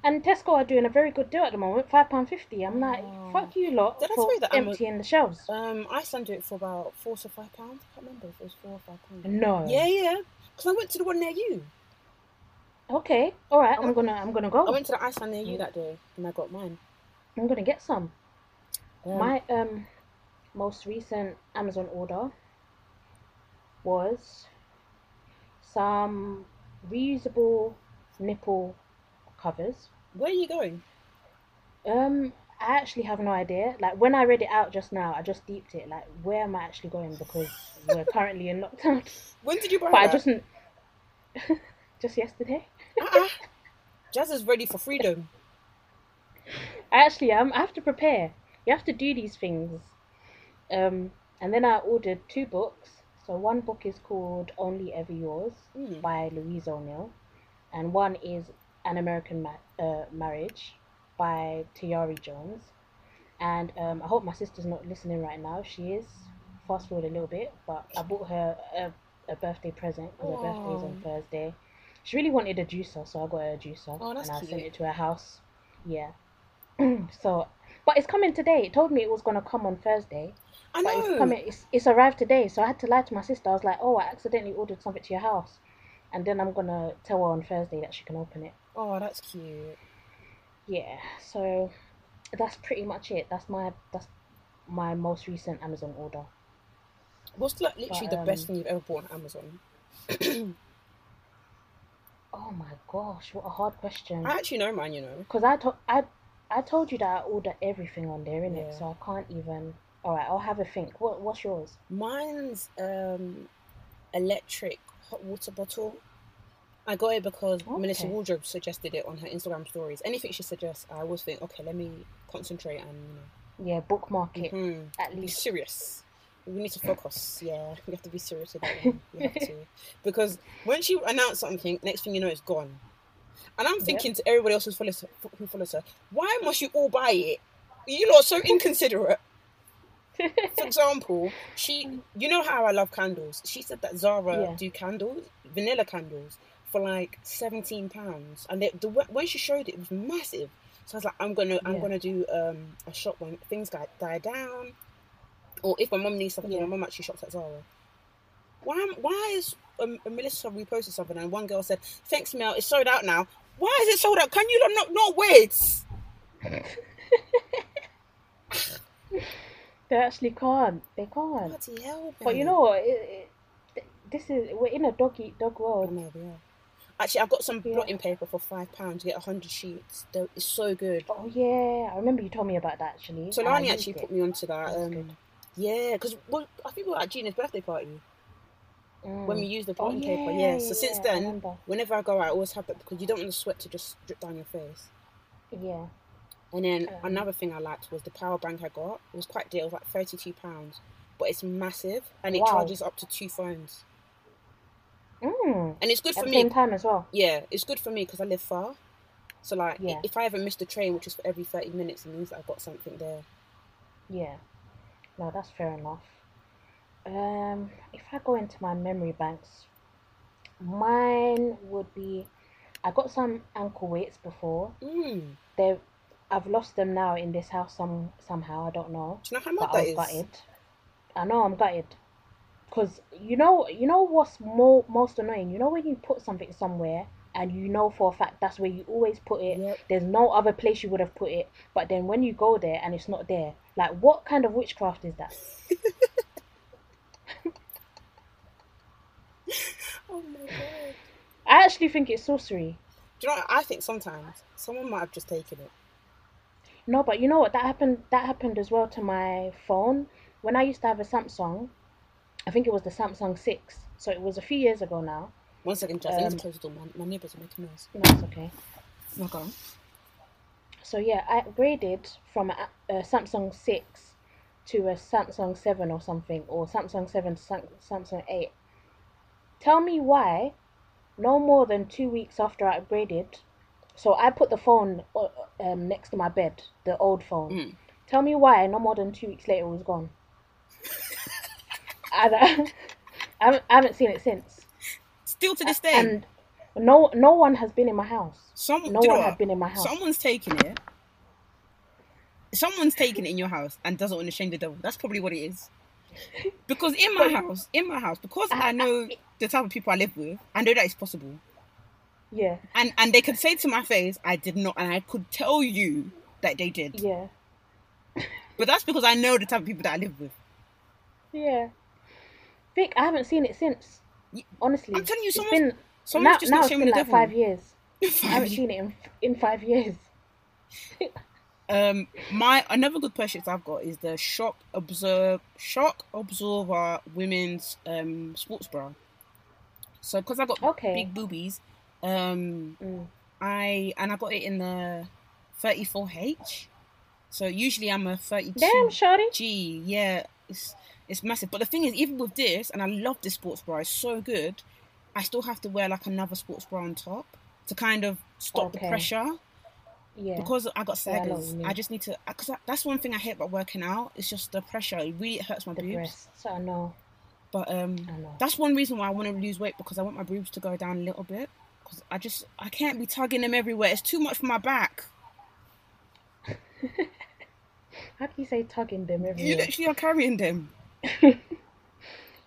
And Tesco are doing a very good deal at the moment, five pound fifty. I'm like,
Oh.
fuck you lot
Did
for
tell you I'm a-
emptying the shelves.
Um, Iceland do it for about four to five pounds. I can't remember if it was four or five pounds.
No.
Yeah, yeah. Because I went to the one near you.
Okay. All right. I'm gonna I'm gonna go.
I went to the Iceland near you that day, and I got mine.
I'm gonna get some.
Um,
My um most recent Amazon order was some reusable nipple covers.
where are you going?
Um I actually have no idea. Like when I read it out just now, I just deeped it. Like where am I actually going? Because we're currently in lockdown.
When did you buy
But I just (laughs) just yesterday.
Uh-uh. (laughs) Jazz is ready for freedom.
I actually am. I have to prepare. You have to do these things. Um, and then I ordered two books. So one book is called Only Ever Yours
Mm.
by Louise O'Neill, and one is An American Ma- uh, Marriage by Tayari Jones. And um, I hope my sister's not listening right now. She is. Fast forward a little bit, but I bought her a, a birthday present because her birthday is
on
Thursday. She really wanted a juicer, so I got her a juicer,
Oh,
and I sent it to her house. Yeah. (clears throat) so, but it's coming today. It told me it was gonna come on Thursday,
I
but it's
know.
coming. It's, it's arrived today, so I had to lie to my sister. I was like, "Oh, I accidentally ordered something to your house," and then I'm gonna tell her on Thursday that she can open it.
Oh, that's cute.
Yeah. So that's pretty much it. That's my that's my most recent Amazon order.
What's like literally
But,
the best
um,
thing you've ever bought on Amazon? (clears throat)
Oh my gosh, what a hard question.
I actually know mine. You know.
Because I told I I told you that I order everything on there, innit?
Yeah.
So I can't even. All right, I'll have a think. What what's yours?
Mine's um electric hot water bottle. I got it because Melissa Wardrobe suggested it on her Instagram stories. Anything she suggests, I always think, okay, let me concentrate and you know.
Yeah, bookmark it
know, hmm,
at
be
least.
serious. We need to (laughs) focus. Yeah, we have to be serious that one. (laughs) We have to because when she announced something, next thing you know, it's gone. And I'm thinking to everybody else who follows her, who follows her, why must you all buy it? You lot are so inconsiderate. For (laughs) example, she, you know how I love candles. She said that Zara
Yeah.
do candles, vanilla candles, for like seventeen pounds, and they, the when she showed it, it was massive. So I was like, I'm gonna, I'm
Yeah.
gonna do um, a shop when things die, die down, or if my mum needs something.
Yeah.
My mum actually shops at Zara. Why, why is um, Melissa reposted something and one girl said, "Thanks, Mel, it's sold out now." Why is it sold out? Can you not not wait? (laughs)
They actually can't. They can't.
Bloody hell!
But you know what? It, it, this is we're in a dog eat dog world.
know, yeah. Actually, I've got some
Yeah.
blotting paper for five pounds. You get hundred sheets. They're- It's so good.
Oh yeah, I remember you told me about that actually. So I
Solani
used
actually put me onto that.
That's
Um,
good.
yeah, because well, I think we were at Gina's birthday party
Mm.
when we used the
Oh,
blotting paper.
yeah.
So since then, whenever I go out, I always have that because you don't want the sweat to just drip down your face.
Yeah.
And then another thing I liked was the power bank I got. It was quite dear. It was like thirty-two pounds, but it's massive and it
Wow.
charges up to two phones.
Mm.
And it's good
At
for
the
me.
same time as well.
Yeah, it's good for me because I live far. So like,
Yeah.
if I ever miss the train, which is for every thirty minutes, it means that I've got something there.
Yeah. No, that's fair enough. Um, if I go into my memory banks, mine would be I got some ankle weights before.
Mm.
They I've lost them now in this house some somehow, I don't know.
Do you know how
But
much
I
that is?
gutted. I know I'm gutted. Cause you know you know what's more most annoying? You know when you put something somewhere and you know for a fact that's where you always put it.
Yep.
There's no other place you would have put it. But then when you go there and it's not there, like what kind of witchcraft is that? (laughs)
Oh my god.
I actually think it's sorcery.
Do you know what? I think sometimes someone might have just taken it.
No, but you know what? That happened. That happened as well to my phone when I used to have a Samsung. I think it was the Samsung Six. So it was a few years ago now.
One second, Jas. I need
Um,
to close the door. My, my neighbours are making noise.
No, it's okay.
No, go on.
So yeah, I upgraded from a, a Samsung Six to a Samsung Seven or something, or Samsung Seven to Sam- Samsung Eight. Tell me why? No more than two weeks after I upgraded, so I put the phone uh, um, next to my bed, the old phone.
Mm.
Tell me why? No more than two weeks later, it was gone. (laughs) and I, I, haven't, I haven't seen it since.
Still to this day,
And no, no one has been in my house. No
do you know
one had been in my house.
Someone's taken it. Someone's taken it in your house and doesn't want to shame the devil. That's probably what it is. Because in my (laughs) house, in my house, because I know the type of people I live with, I know that it's possible.
Yeah,
And and they could say to my face, I did not, and I could tell you that they did.
yeah.
But that's because I know the type of people that I live with.
Yeah. Vic, I haven't seen it since. Honestly.
I'm telling you, someone's-
been
Someone's
now,
just
now
not
been
the
like
devil.
five years. (laughs) I haven't seen it in in five years. (laughs)
Um, my another good purchase I've got is the Shock Absorb Shock Absorber women's um sports bra. So because I got
Okay.
big boobies, um,
Mm.
I and I got it in the 34H. So usually I'm a 32
Damn, shorty.
G. Yeah, it's it's massive. But the thing is, even with this, and I love this sports bra, it's so good. I still have to wear like another sports bra on top to kind of stop the pressure
Yeah.
because I got
Yeah, I
saggers. I just need to because that's one thing I hate about working out. It's just the pressure. It really hurts my
the
boobs.
breasts. I know.
But um,
I know.
that's one reason why I want to lose weight because I want my boobs to go down a little bit. Because I just I can't be tugging them everywhere. It's too much for my back. (laughs)
How can you say tugging them
You
everywhere?
literally are carrying them. (laughs)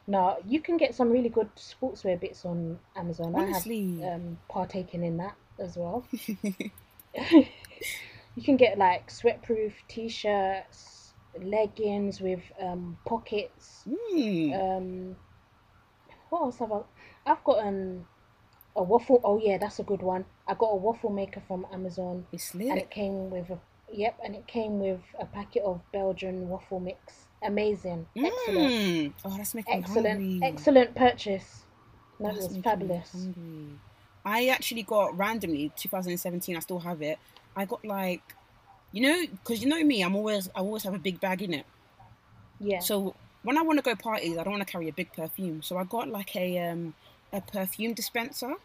No, you can get some really good sportswear bits on Amazon.
Honestly.
I have um, partaken in that as well. (laughs) you can get like sweatproof t-shirts, leggings with um, pockets.
Mm.
Um, what else have I? I've got um, a waffle. Oh yeah, that's a good one. I got a waffle maker from Amazon,
it's
and it came with a yep, and it came with a packet of Belgian waffle mix. Amazing, excellent,
Mm. Oh, that's making
excellent,
hungry.
excellent purchase. That
That's
was fabulous.
I actually got randomly 2017. I still have it. I got like, you know, because you know me, I'm always I always have a big bag in it.
Yeah.
So when I want to go parties, I don't want to carry a big perfume. So I got like a um a perfume dispenser.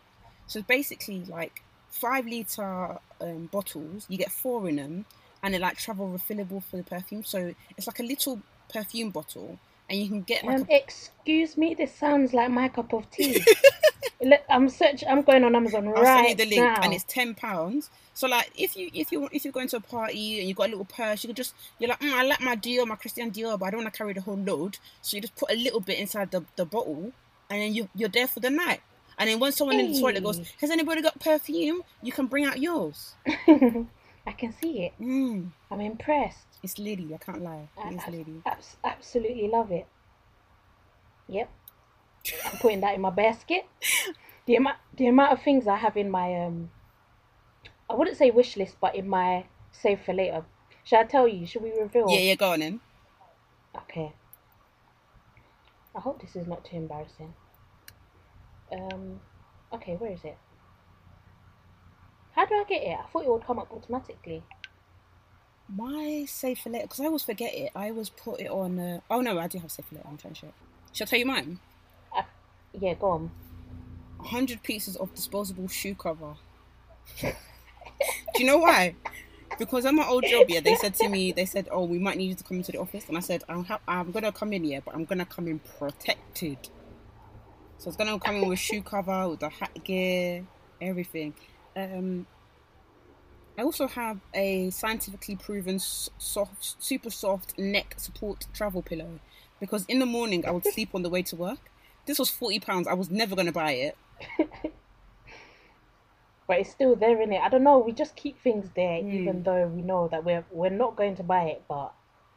So basically like five liter um, bottles. You get four in them, and they're like travel refillable for the perfume. So it's like a little perfume bottle, and you can get like
Um, excuse me, this sounds like my cup of tea. (laughs) I'm search. I'm going on Amazon
I'll
right
send you the link,
now.
and it's ten pounds. So like, if you if you if you're going to a party and you've got a little purse, you can just you're like, mm, I like my Dior, my Christian Dior, but I don't want to carry the whole load. So you just put a little bit inside the, the bottle, and then you you're there for the night. And then when someone in the toilet goes, "Has anybody got perfume?" You can bring out yours. (laughs)
I can see it.
Mm,
I'm impressed.
it's Liddy. I can't lie. It is
I-
Liddy.
abs- absolutely love it. Yep. (laughs) I'm putting that in my basket. The amount, the amount of things I have in my um, I wouldn't say wish list, but in my save for later. Should I tell you? Should we reveal?
Yeah, yeah. Go on in.
Okay. I hope this is not too embarrassing. Um. Okay, where is it? How do I get it? I thought it would come up automatically.
My safe for later because I always forget it. I always put it on. Uh, oh no, I do have safe for later. I'm trying to show. Shall I tell you mine?
Yeah, go on.
100 pieces of disposable shoe cover. Do you know why? Because at my old job, yeah, they said to me, they said, "Oh, we might need you to come into the office," and I said, "I'm ha- I'm gonna come in here, but I'm gonna come in protected." So it's gonna come in with shoe cover, with the hat gear, everything. Um, I also have a scientifically proven soft, super soft neck support travel pillow because in the morning I would (laughs) sleep on the way to work. This was forty pounds. I was never gonna buy it. (laughs)
But it's still there in it. I don't know. We just keep things there,
Hmm.
even though we know that we're we're not going to buy it. But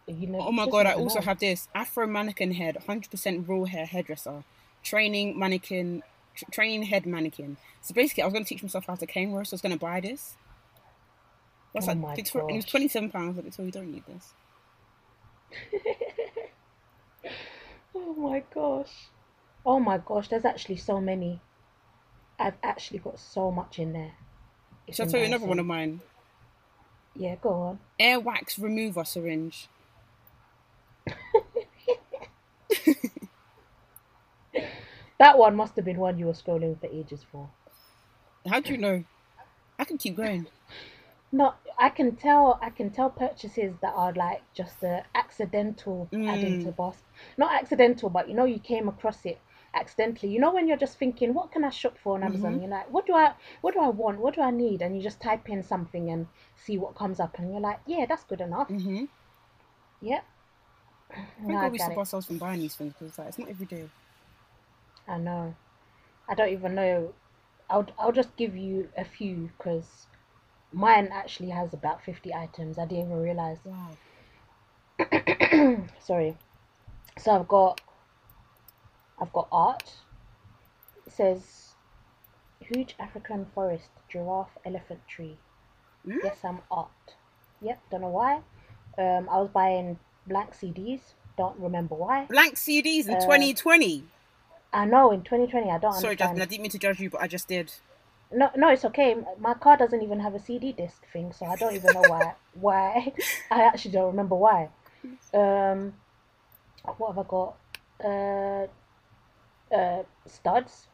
you know.
Oh my god! I also
know.
have this Afro mannequin head, hundred percent raw hair hairdresser, training mannequin, tr- training head mannequin. So basically, I was gonna teach myself how to cane roast. So I was gonna buy this. That's
Oh
like
my
Victoria, it was twenty seven pounds. Like Victoria, you don't need this. (laughs)
Oh my gosh. Oh my gosh. There's actually so many. I've actually got so much in there. It's
Shall I tell you another one of mine?
Yeah, go on.
Ear wax remover syringe.
That one must have been one you were scrolling for ages for.
How do you know? I can keep going.
No, I can tell. I can tell purchases that are like just a accidental adding
Mm.
to boss. Not accidental, but you know you came across it accidentally. You know when you're just thinking, what can I shop for on Amazon?
Mhm.
You're like, what do I, what do I want? What do I need? And you just type in something and see what comes up, and you're like, yeah, that's good enough.
Mm-hmm.
Yep.
Thank
No, I
God we stop ourselves from buying these things because like, it's not every day.
I know. I don't even know. I'll I'll just give you a few because mine actually has about fifty items. I didn't even realize.
Wow. (clears throat)
Sorry. So I've got I've got art. It says huge African forest, giraffe, elephant tree.
Mm?
Yes, I'm art. Yep, don't know why. Um, I was buying blank CDs. Don't remember why.
Blank CDs in
Uh,
2020.
I know in 2020 I don't
Sorry,
understand.
Jasmine, I didn't mean to judge you, but I just did.
No, no, it's okay. My car doesn't even have a CD disc thing, so I don't even know why. (laughs) Why? I actually don't remember why. Um, what have I got? Uh, uh, studs.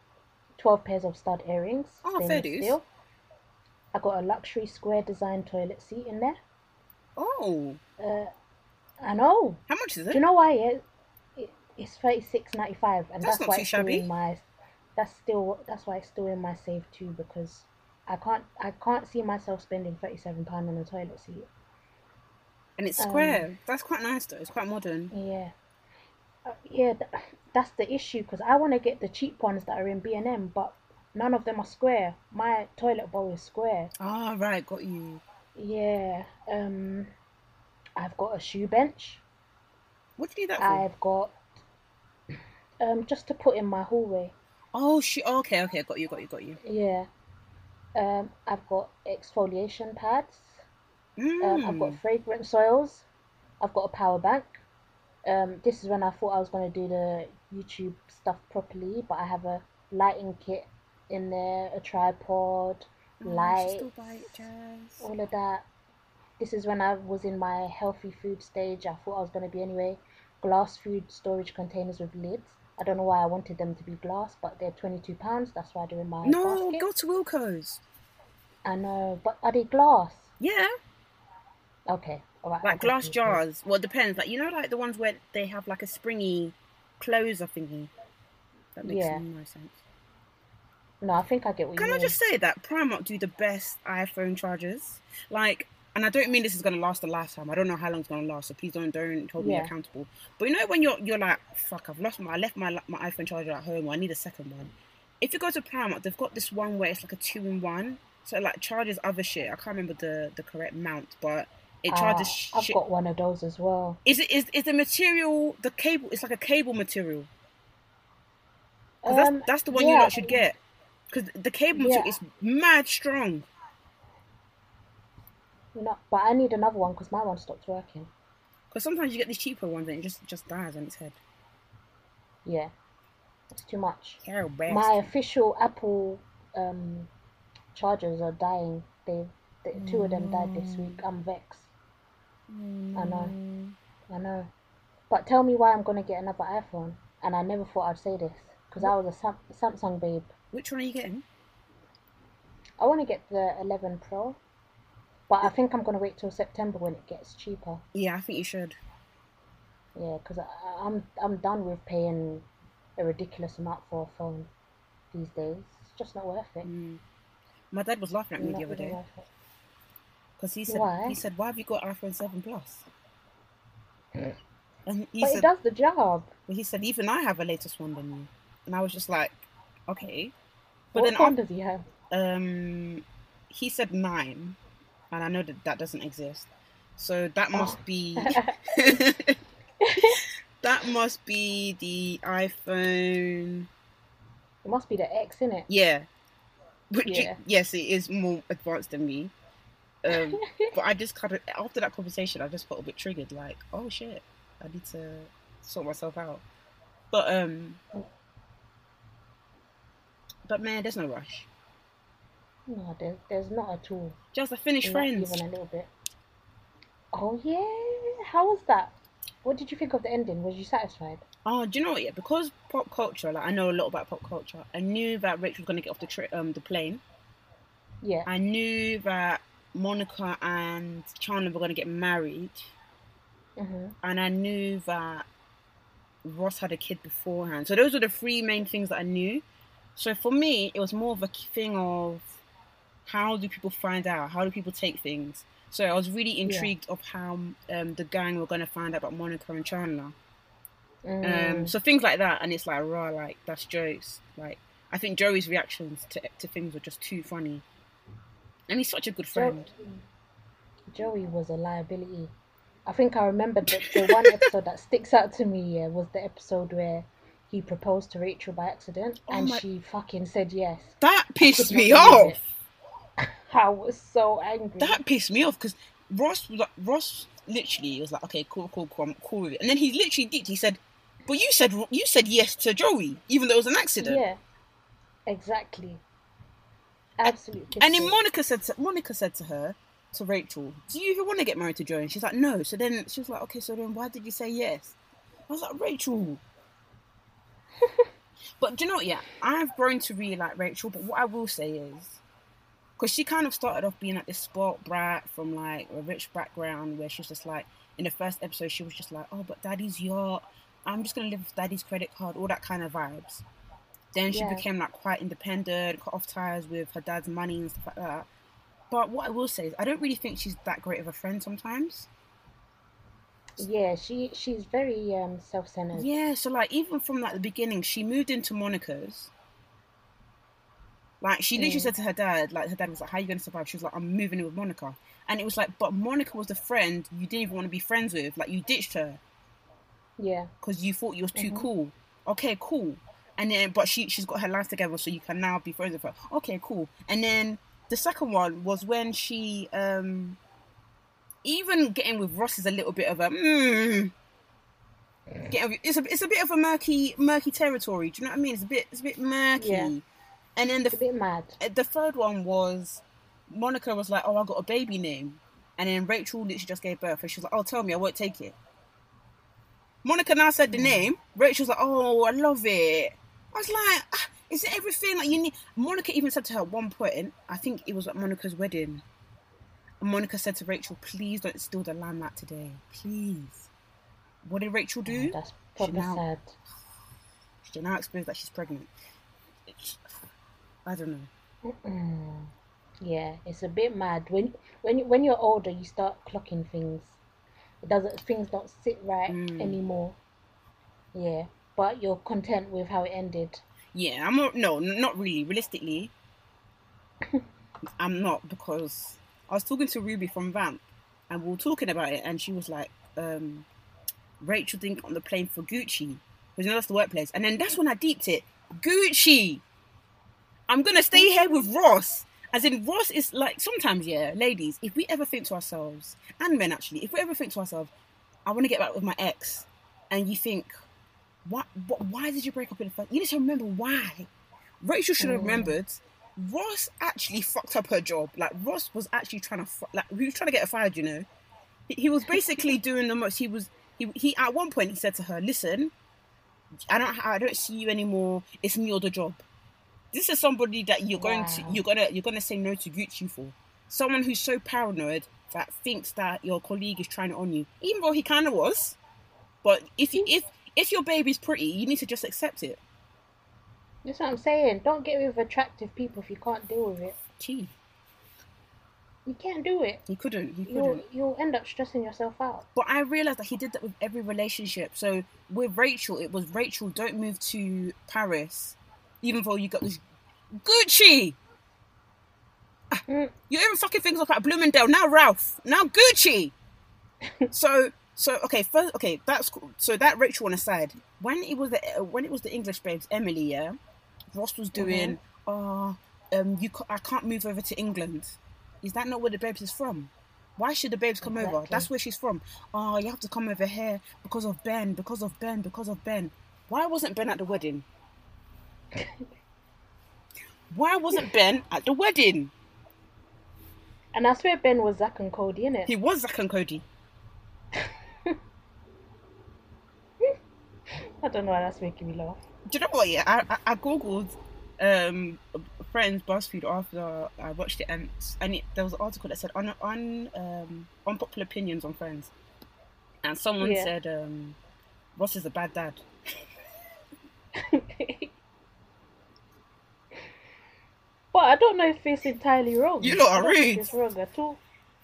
Twelve pairs of stud earrings.
Oh, fair dues.
steel. I got a luxury square design toilet seat in there.
Oh,
Uh, I know.
how much is it?
Do you know why? It it's thirty six ninety five, and
That's
that's, why it's still
shabby.
in my. That's still that's why it's still in my save too because I can't I can't see myself spending thirty seven pound on a toilet seat.
And it's
Um,
square. That's quite nice though. It's quite modern.
Yeah, uh, yeah, th- that's the issue because I want to get the cheap ones that are in B and M, but none of them are square. My toilet bowl is square.
Ah, right, got you.
Yeah. Um, I've got a shoe bench.
What do you need that for?
I've got um just to put in my hallway.
Oh, shit. Oh, okay, okay, got you, got you, got you.
Yeah. Um, I've got exfoliation pads.
Mm.
Um, I've got fragrance oils. I've got a power bank. Um, this is when I thought I was going to do the YouTube stuff properly, but I have a lighting kit in there, a tripod,
Oh, you
light,
still buy it, Jas.
all of that. This is when I was in my healthy food stage. I thought I was going to be anyway. Glass food storage containers with lids. I don't know why I wanted them to be glass, but they're twenty-two pounds. That's why they're in my
No,
basket.
go to Wilko's.
I know, but are they glass?
Yeah,
Okay, all right.
like glass jars. Well, it depends. Like you know, like the ones where they have like a springy closer thingy. That makes
Yeah.
no sense.
No, I think I get what
Can
you
I
mean.
just say that Primark do the best iPhone chargers? Like, and I don't mean this is gonna last a lifetime. I don't know how long it's gonna last, so please don't don't hold me accountable. But you know when you're you're like, fuck, I've lost my I left my my iPhone charger at home. I need a second one. If you go to Primark, they've got this one where it's like a two in one. So it, like charges other shit. I can't remember the the correct mount, but it charges
Ah, I've
shit.
got one of those as well.
Is it is is the material the cable? It's like a cable material. 'Cause that's
Um,
that's the one you
yeah.
lot should get. Because the cable material is mad strong.
You know, but I need another one because my one stopped working.
Because sometimes you get these cheaper ones and it just just dies on its head.
Yeah, it's too much.
Best.
My official Apple um, chargers are dying. They, they two of them died this week. I'm vexed. I know. I know. But tell me why I'm gonna get another iPhone. And I never thought I'd say this because I was a Sam- Samsung babe.
Which one are you getting?
I want to get the 11 Pro, but I think I'm gonna wait till September when it gets cheaper.
Yeah, I think you should.
Yeah, because I'm I'm done with paying a ridiculous amount for a phone these days. It's just not worth it.
Mm. My dad was laughing at me
Not
the other day because he said
Why?
he said why have you got iPhone seven plus? And he
But it does the job.
he said even I have a latest one than you, and I was just like, okay. But
what
then
phone
I,
does he have?
um, he said nine, and I know that that doesn't exist. So that must
Oh.
be (laughs) (laughs) that must be the iPhone.
It must be the X, in it.
Yeah. Which,
Yeah.
yes, it is more advanced than me. Um, (laughs) but I just kind of, after that conversation, I just felt a bit triggered. Like, oh shit, I need to sort myself out. But, um, but man, there's no rush.
No, there's, there's not at all.
Just a finished
Not
Friends.
even a little bit. Oh yeah, how was that? What did you think of the ending? Was you satisfied?
Oh, do you know what? Yeah, because pop culture, like I know a lot about pop culture. I knew that Rachel was gonna get off the tri- um the plane.
Yeah.
I knew that Monica and Chandler were gonna get married.
hmm
and I knew that Ross had a kid beforehand. So those were the three main things that I knew. So for me, it was more of a thing of how do people find out? How do people take things? So I was really intrigued of how um, the gang were going to find out about Monica and Chandler.
Mm.
Um, so things like that, and it's like raw, like that's jokes. Like I think Joey's reactions to to things were just too funny, and he's such a good friend.
Joey was a liability. I think I remember the, the one episode that sticks out to me yeah, was the episode where he proposed to Rachel by accident
Oh
and
my-
she fucking said yes.
That pissed me off.
I was so angry.
that pissed me off because Ross was like, Ross literally was like, okay, cool, cool, cool, I'm cool with it. And then he literally did. He said, "But you said you said yes to Joey, even though it was an accident."
Yeah, exactly. Absolutely.
And then Monica said, to, Monica said to her, to Rachel, "Do you even want to get married to Joey?" And she's like, "No." So then she was like, "Okay, so then why did you say yes?" I was like, "Rachel." (laughs) but do you know what? Yeah, I've grown to really like Rachel. But what I will say is, because she kind of started off being like this sport brat from like a rich background, where she's just like, in the first episode, she was just like, "Oh, but daddy's yacht. I'm just gonna live with daddy's credit card," all that kind of vibes. Then she
Yeah.
became like quite independent, cut off ties with her dad's money and stuff like that. But what I will say is, I don't really think she's that great of a friend sometimes.
Yeah, she she's very um self-centered.
Yeah, so like even from like the beginning, she moved into Monica's. Like she literally
Mm.
said to her dad, like her dad was like, "How are you going to survive?" She was like, "I'm moving in with Monica," and it was like, but Monica was the friend you didn't even want to be friends with. Like you ditched her
Yeah.
because you thought you was too
Mhm.
cool. Okay, cool. And then, but she she's got her life together, so you can now be friends with her. Okay, cool. And then the second one was when she um even getting with Ross is a little bit of a mm, getting, it's a it's a bit of a murky murky territory. Do you know what I mean? It's a bit it's a bit murky.
Yeah.
And then the
a bit mad.
The third one was Monica was like, "Oh, I got a baby name," and then Rachel literally just gave birth, and she was like, "Oh, tell me, I won't take it." Monica now said the name. Rachel's like, "Oh, I love it." I was like, ah, "Is it everything like you need?" Monica even said to her at one point, I think it was at Monica's wedding. And Monica said to Rachel, "Please don't steal the limelight today, please." What did Rachel do?
Oh, that's proper
now-
sad. (sighs)
She now explains that she's pregnant. I don't know.
Yeah, it's a bit mad. When when you, when you're older, you start clocking things. It doesn't things don't sit right
Mm.
anymore. Yeah, but you're content with how it ended.
Yeah, I'm not. No, not really. Realistically, I'm not because I was talking to Ruby from Vamp, and we were talking about it, and she was like, um, "Rachel didn't get on the plane for Gucci because you know that's the workplace." And then that's when I deeped it. Gucci. I'm gonna stay here with Ross. As in, Ross is like sometimes, yeah, ladies. If we ever think to ourselves, and men actually, if we ever think to ourselves, I want to get back with my ex, and you think, what, what why did you break up in the first you need to remember why rachel should have
Mm.
remembered ross actually fucked up her job like ross was actually trying to like he was trying to get her fired you know he, he was basically doing the most he was he, he at one point he said to her listen i don't i don't see you anymore it's me or the job this is somebody that you're going to you're gonna you're gonna say no to gucci for someone who's so paranoid that thinks that your colleague is trying to on you even though he kind of was but if you if if your baby's pretty, you need to just accept it.
That's what I'm saying. Don't get with attractive people if you can't deal with it.
Gee,
You can't do it.
You couldn't.
You'll
couldn't.
you'll end up stressing yourself out.
But I realized that he did that with every relationship. So with Rachel, it was Rachel, don't move to Paris, even though you got this Gucci.
Mm.
You're even fucking things up at Bloomingdale now, Ralph. Now Gucci. (laughs) so so okay first okay that's cool. so that Rachel one aside when it was the when it was the English babes Emily yeah Ross was doing oh um you ca- I can't move over to England is that not where the babes is from why should the babes come over that's where she's from oh you have to come over here because of Ben because of Ben because of Ben why wasn't Ben at the wedding why wasn't Ben at the wedding
And I swear Ben was Zack and Cody, innit?
he was Zack and Cody (laughs)
I don't know why that's making me laugh.
Do you know what? Yeah, I, I, I googled um Friends BuzzFeed after I watched it, and and it, there was an article that said on on um unpopular opinions on Friends, and someone
Yeah.
said um Ross is a bad dad. (laughs)
but I don't know if it's entirely wrong.
You lot
I think
rude.
It's wrong at all.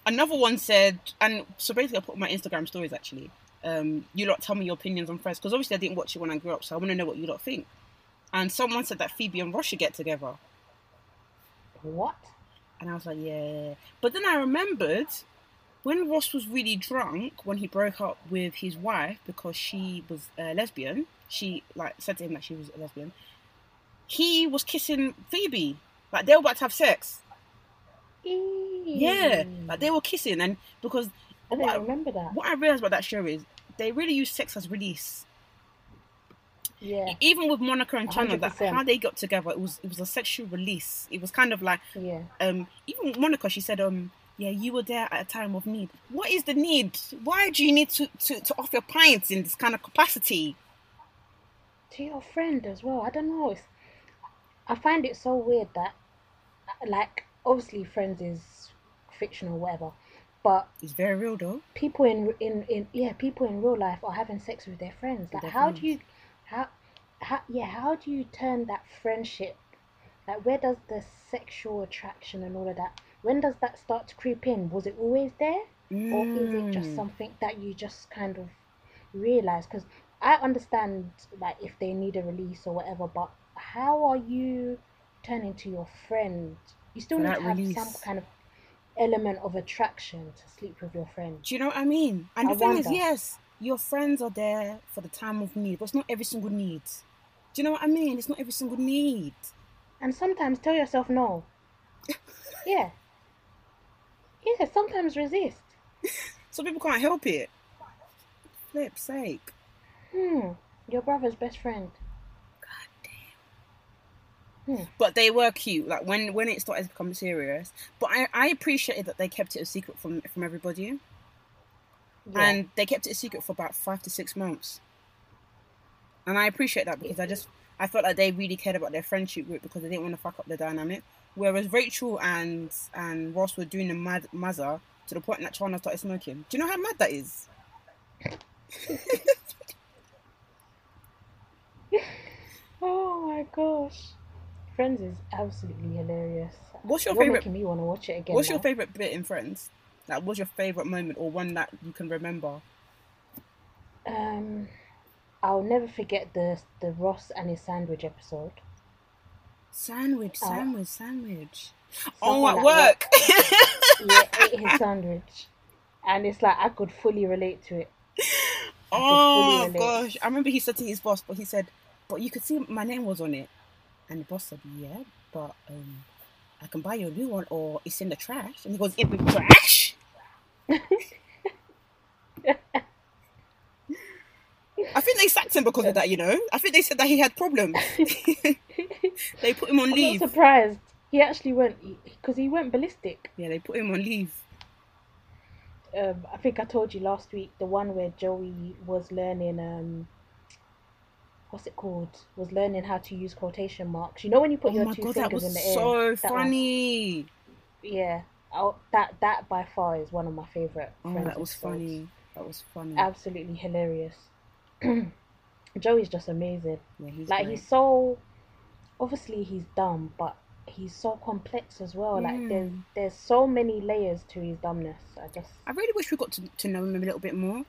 Another one said, and so basically I put my Instagram stories actually. Um, you lot tell me your opinions on Friends because obviously I didn't watch it when I grew up, so I want to know what you lot think. And someone said that Phoebe and Ross should get together.
What?
And I was like, yeah. But then I remembered when Ross was really drunk, when he broke up with his wife because she was a lesbian, she like said to him that she was a lesbian. He was kissing Phoebe. Like they were about to have sex. Yeah. Like they were kissing and because
I
what I,
don't remember that.
what I realized about that show is they really use sex as release.
Yeah,
Even with Monica and Chandler, that
100%.
how they got together, it was it was a sexual release. It was kind of like
yeah.
um even Monica she said um yeah you were there at a time of need what is the need why do you need to to, to offer pints in this kind of capacity
To your friend as well. I don't know. It's, I find it so weird that, like, obviously, Friends is fictional, whatever, but
it's very real though
people in in in yeah, people in real life are having sex with their friends. Like,
their
how
friends.
do you, how, how, yeah, how do you turn that friendship? Like, where does the sexual attraction and all of that? When does that start to creep in? Was it always there? or is it just
Mm.
something that you just kind of realize because i understand like if they need a release or whatever but how are you turning to your friend? You still need to have
release.
some kind of element of attraction to sleep with your friend.
Do you know what I mean? And
I
the thing is yes your friends are there for the time of need but it's not every single need. Do you know what I mean? It's not every single need.
And sometimes tell yourself no. (laughs) Yeah. Yeah sometimes resist. (laughs)
Some people can't help it. Flip sake.
Hmm. Your brother's best friend Hmm.
But they were cute. Like when when it started to become serious. But I I appreciated that they kept it a secret from from everybody,
Yeah.
and they kept it a secret for about five to six months. And I appreciate that because I just I felt like they really cared about their friendship group because they didn't want to fuck up the dynamic. Whereas Rachel and and Ross were doing the mad mazza to the point that Chana started smoking. Do you know how mad that is? (laughs)
oh my gosh. Friends is absolutely hilarious.
What's your
You're
favorite?
making me want to watch it again.
What's your favorite bit in Friends? Like, what's your favorite moment or one that you can remember?
Um, I'll never forget the the Ross and his sandwich episode.
Sandwich,
Oh.
sandwich, sandwich. Oh, at work.
Yeah, ate his (laughs) sandwich, and it's like I could fully relate to it.
oh
relate.
gosh, I remember he said to his boss, but he said, "But you could see my name was on it," and the boss said, "Yeah, but um, I can buy you a new one, or it's in the trash." And he goes, "In the trash." I think they sacked him because of that. You know, I think they said that he had problems. (laughs) they put him on
I'm
leave.
not surprised. He actually went because he went ballistic.
Yeah, they put him on leave.
Um, I think I told you last week the one where Joey was learning um, what's it called? Was learning how to use quotation marks. You know when you put
oh
your two
god,
fingers in the air.
so
That one.
funny.
Yeah, oh, that that by far is one of my favorite.
Oh, that was funny. That was funny.
Absolutely hilarious. (clears throat) Joey's just amazing.
Yeah, he's
like
great.
he's so obviously he's dumb, but he's so complex as well. Like there's there's so many layers to his dumbness. I just
I really wish we got to, to know him a little bit more,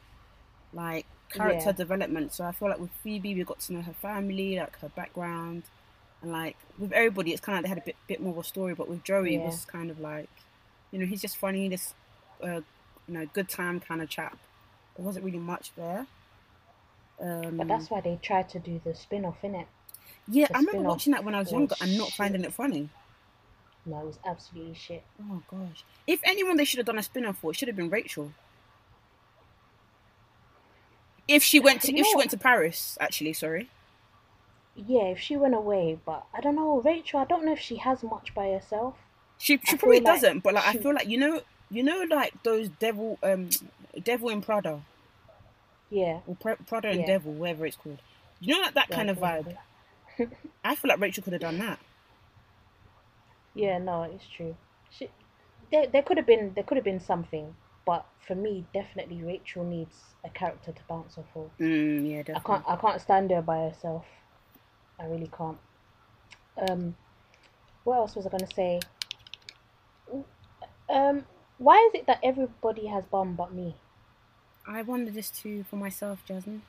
like character
Yeah.
development. So I feel like with Phoebe, we got to know her family, like her background, and like with everybody, it's kind of like they had a bit bit more of a story. But with Joey, it was kind of like, you know, he's just funny, this, uh, you know, good time kind of chap. There wasn't really much there. Um,
but that's why they tried to do the spin off in it.
yeah,
the
I remember
spin-off
watching that when I was
was
younger and not
shit.
finding it funny.
No, it was absolutely shit.
Oh gosh! If anyone they should have done a spin off for, it should have been Rachel. If she went to
You
if she went to Paris, actually, sorry.
Yeah, if she went away, but I don't know, Rachel, I don't know if she has much by herself.
She she
feel
probably doesn't, but like I feel like you know you know like those devil um devil in Prada
Yeah.
or Pra- Prada and
Yeah.
Devil, whatever it's called. You know like that kind of vibe. (laughs) I feel like Rachel could have done that.
Yeah, no, it's true. She, there, there could have been, there could have been something, but for me, definitely Rachel needs a character to bounce off of.
Mm, yeah, definitely.
I can't, I can't stand her by herself. I really can't. Um, what else was I gonna say? Um, why is it that everybody has bum but me?
I wonder this too for myself, Jasmine.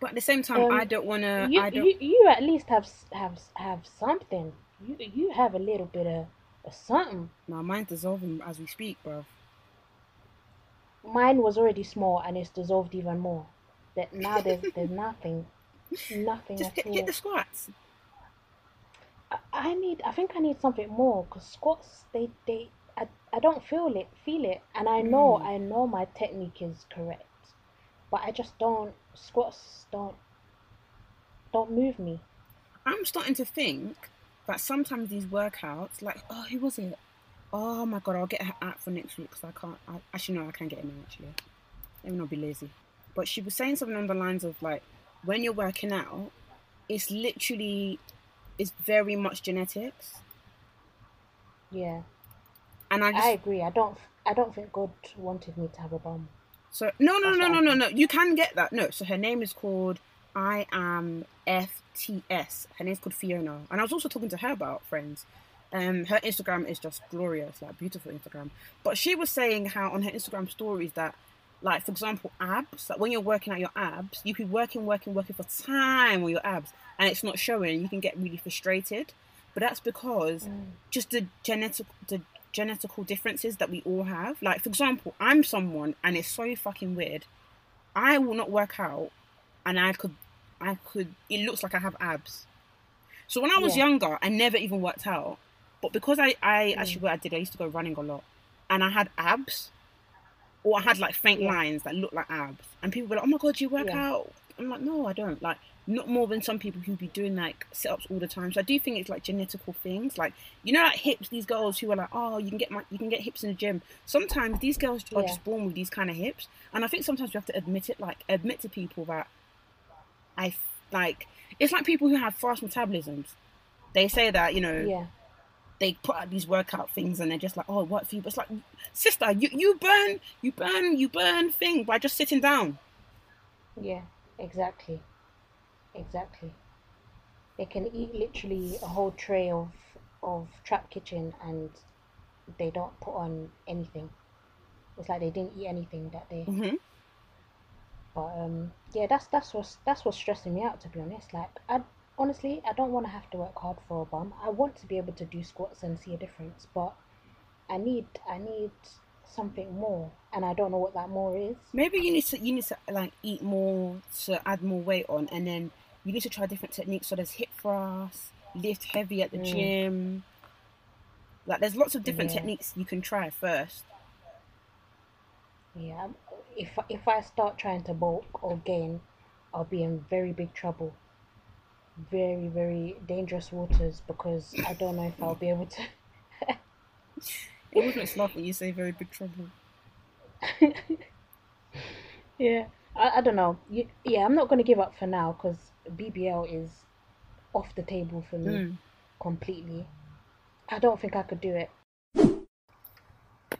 But at the same time,
Um,
I don't want to.
you,
I don't.
you, you at least have have have something. You, you have a little bit of, of something.
No, mine's dissolving as we speak, bro.
Mine was already small and it's dissolved even more. That now there's there's nothing, nothing
Just
at
hit,
all.
hit the squats.
I, I need I think I need something more because squats they they I, I don't feel it feel it and I know
Mm.
I know my technique is correct, but I just don't squats don't don't move me.
I'm starting to think that sometimes these workouts, like, oh, who was it? Oh my god, I'll get her app for next week because I can't. I, actually, no, I can't get it now. Actually, let me not be lazy. But she was saying something on the lines of like, when you're working out, it's literally, it's very much genetics,
Yeah,
and I just
I agree. I don't I don't think God wanted me to have a bum.
So no, no,
That's
no, no, no, no. You can get that. No. So her name is called I am FTS. Her name's called Fiona, and I was also talking to her about friends. Um, her Instagram is just glorious, like beautiful Instagram. But she was saying how on her Instagram stories that, like for example, abs. Like when you're working out your abs, you could be working, working, working for time on your abs, and it's not showing. You can get really frustrated. But that's because
Mm.
just the genetic the genetical differences that we all have. Like for example, I'm someone and it's so fucking weird. I will not work out and I could I could it looks like I have abs. So when I was
Yeah.
younger, I never even worked out. But because I, I
Mm.
actually what I did, I used to go running a lot. And I had abs. Or I had like faint
Yeah.
lines that looked like abs. And people were like, Oh my god, you work
Yeah.
out. I'm like, no, I don't. Like, not more than some people who be doing like sit ups all the time. So I do think it's like genetical things. Like, you know, like hips. These girls who are like, oh, you can get my, you can get hips in the gym. Sometimes these girls are
Yeah.
just born with these kind of hips, and I think sometimes you have to admit it. Like, admit to people that I like. It's like people who have fast metabolisms. They say that you know
Yeah.
They put out these workout things and they're just like, oh, what for you? But it's like, sister, you, you burn, you burn, you burn thing by just sitting down.
Yeah. Exactly. Exactly. They can eat literally a whole tray of of trap kitchen and they don't put on anything. It's like they didn't eat anything that day.
hmm
But um, yeah, that's that's what's that's what's stressing me out to be honest. Like, I honestly I don't want to have to work hard for a bum. I want to be able to do squats and see a difference, but I need I need something more, and I don't know what that more is.
Maybe you need to you need to like eat more to add more weight on, and then you need to try different techniques. So there's hip thrust, lift heavy at the
Mm.
gym. Like there's lots of different
Yeah.
techniques you can try first.
Yeah, if if I start trying to bulk or gain, I'll be in very big trouble. Very very dangerous waters because I don't know if I'll be able to. (laughs)
It makes laugh when you say very big trouble. (laughs)
Yeah, I, I don't know. You, yeah, I'm not going to give up for now because BBL is off the table for me
Mm.
completely. I don't think I could do it.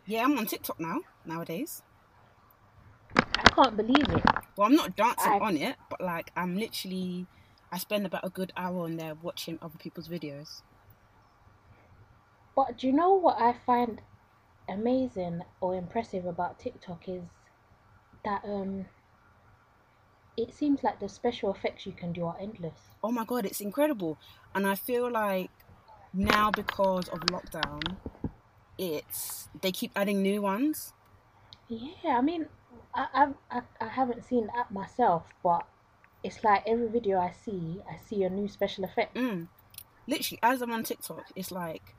Yeah, I'm on TikTok now nowadays.
I can't believe it.
Well, I'm not dancing
I-
on it, but like I'm literally, I spend about a good hour on there watching other people's videos.
But do you know what I find amazing or impressive about TikTok is that um it seems like the special effects you can do are endless.
Oh my god, it's incredible, and I feel like now because of lockdown, it's they keep adding new ones.
Yeah, I mean, I I I haven't seen that myself, but it's like every video I see, I see a new special effect.
Mm. Literally, as I'm on TikTok, it's like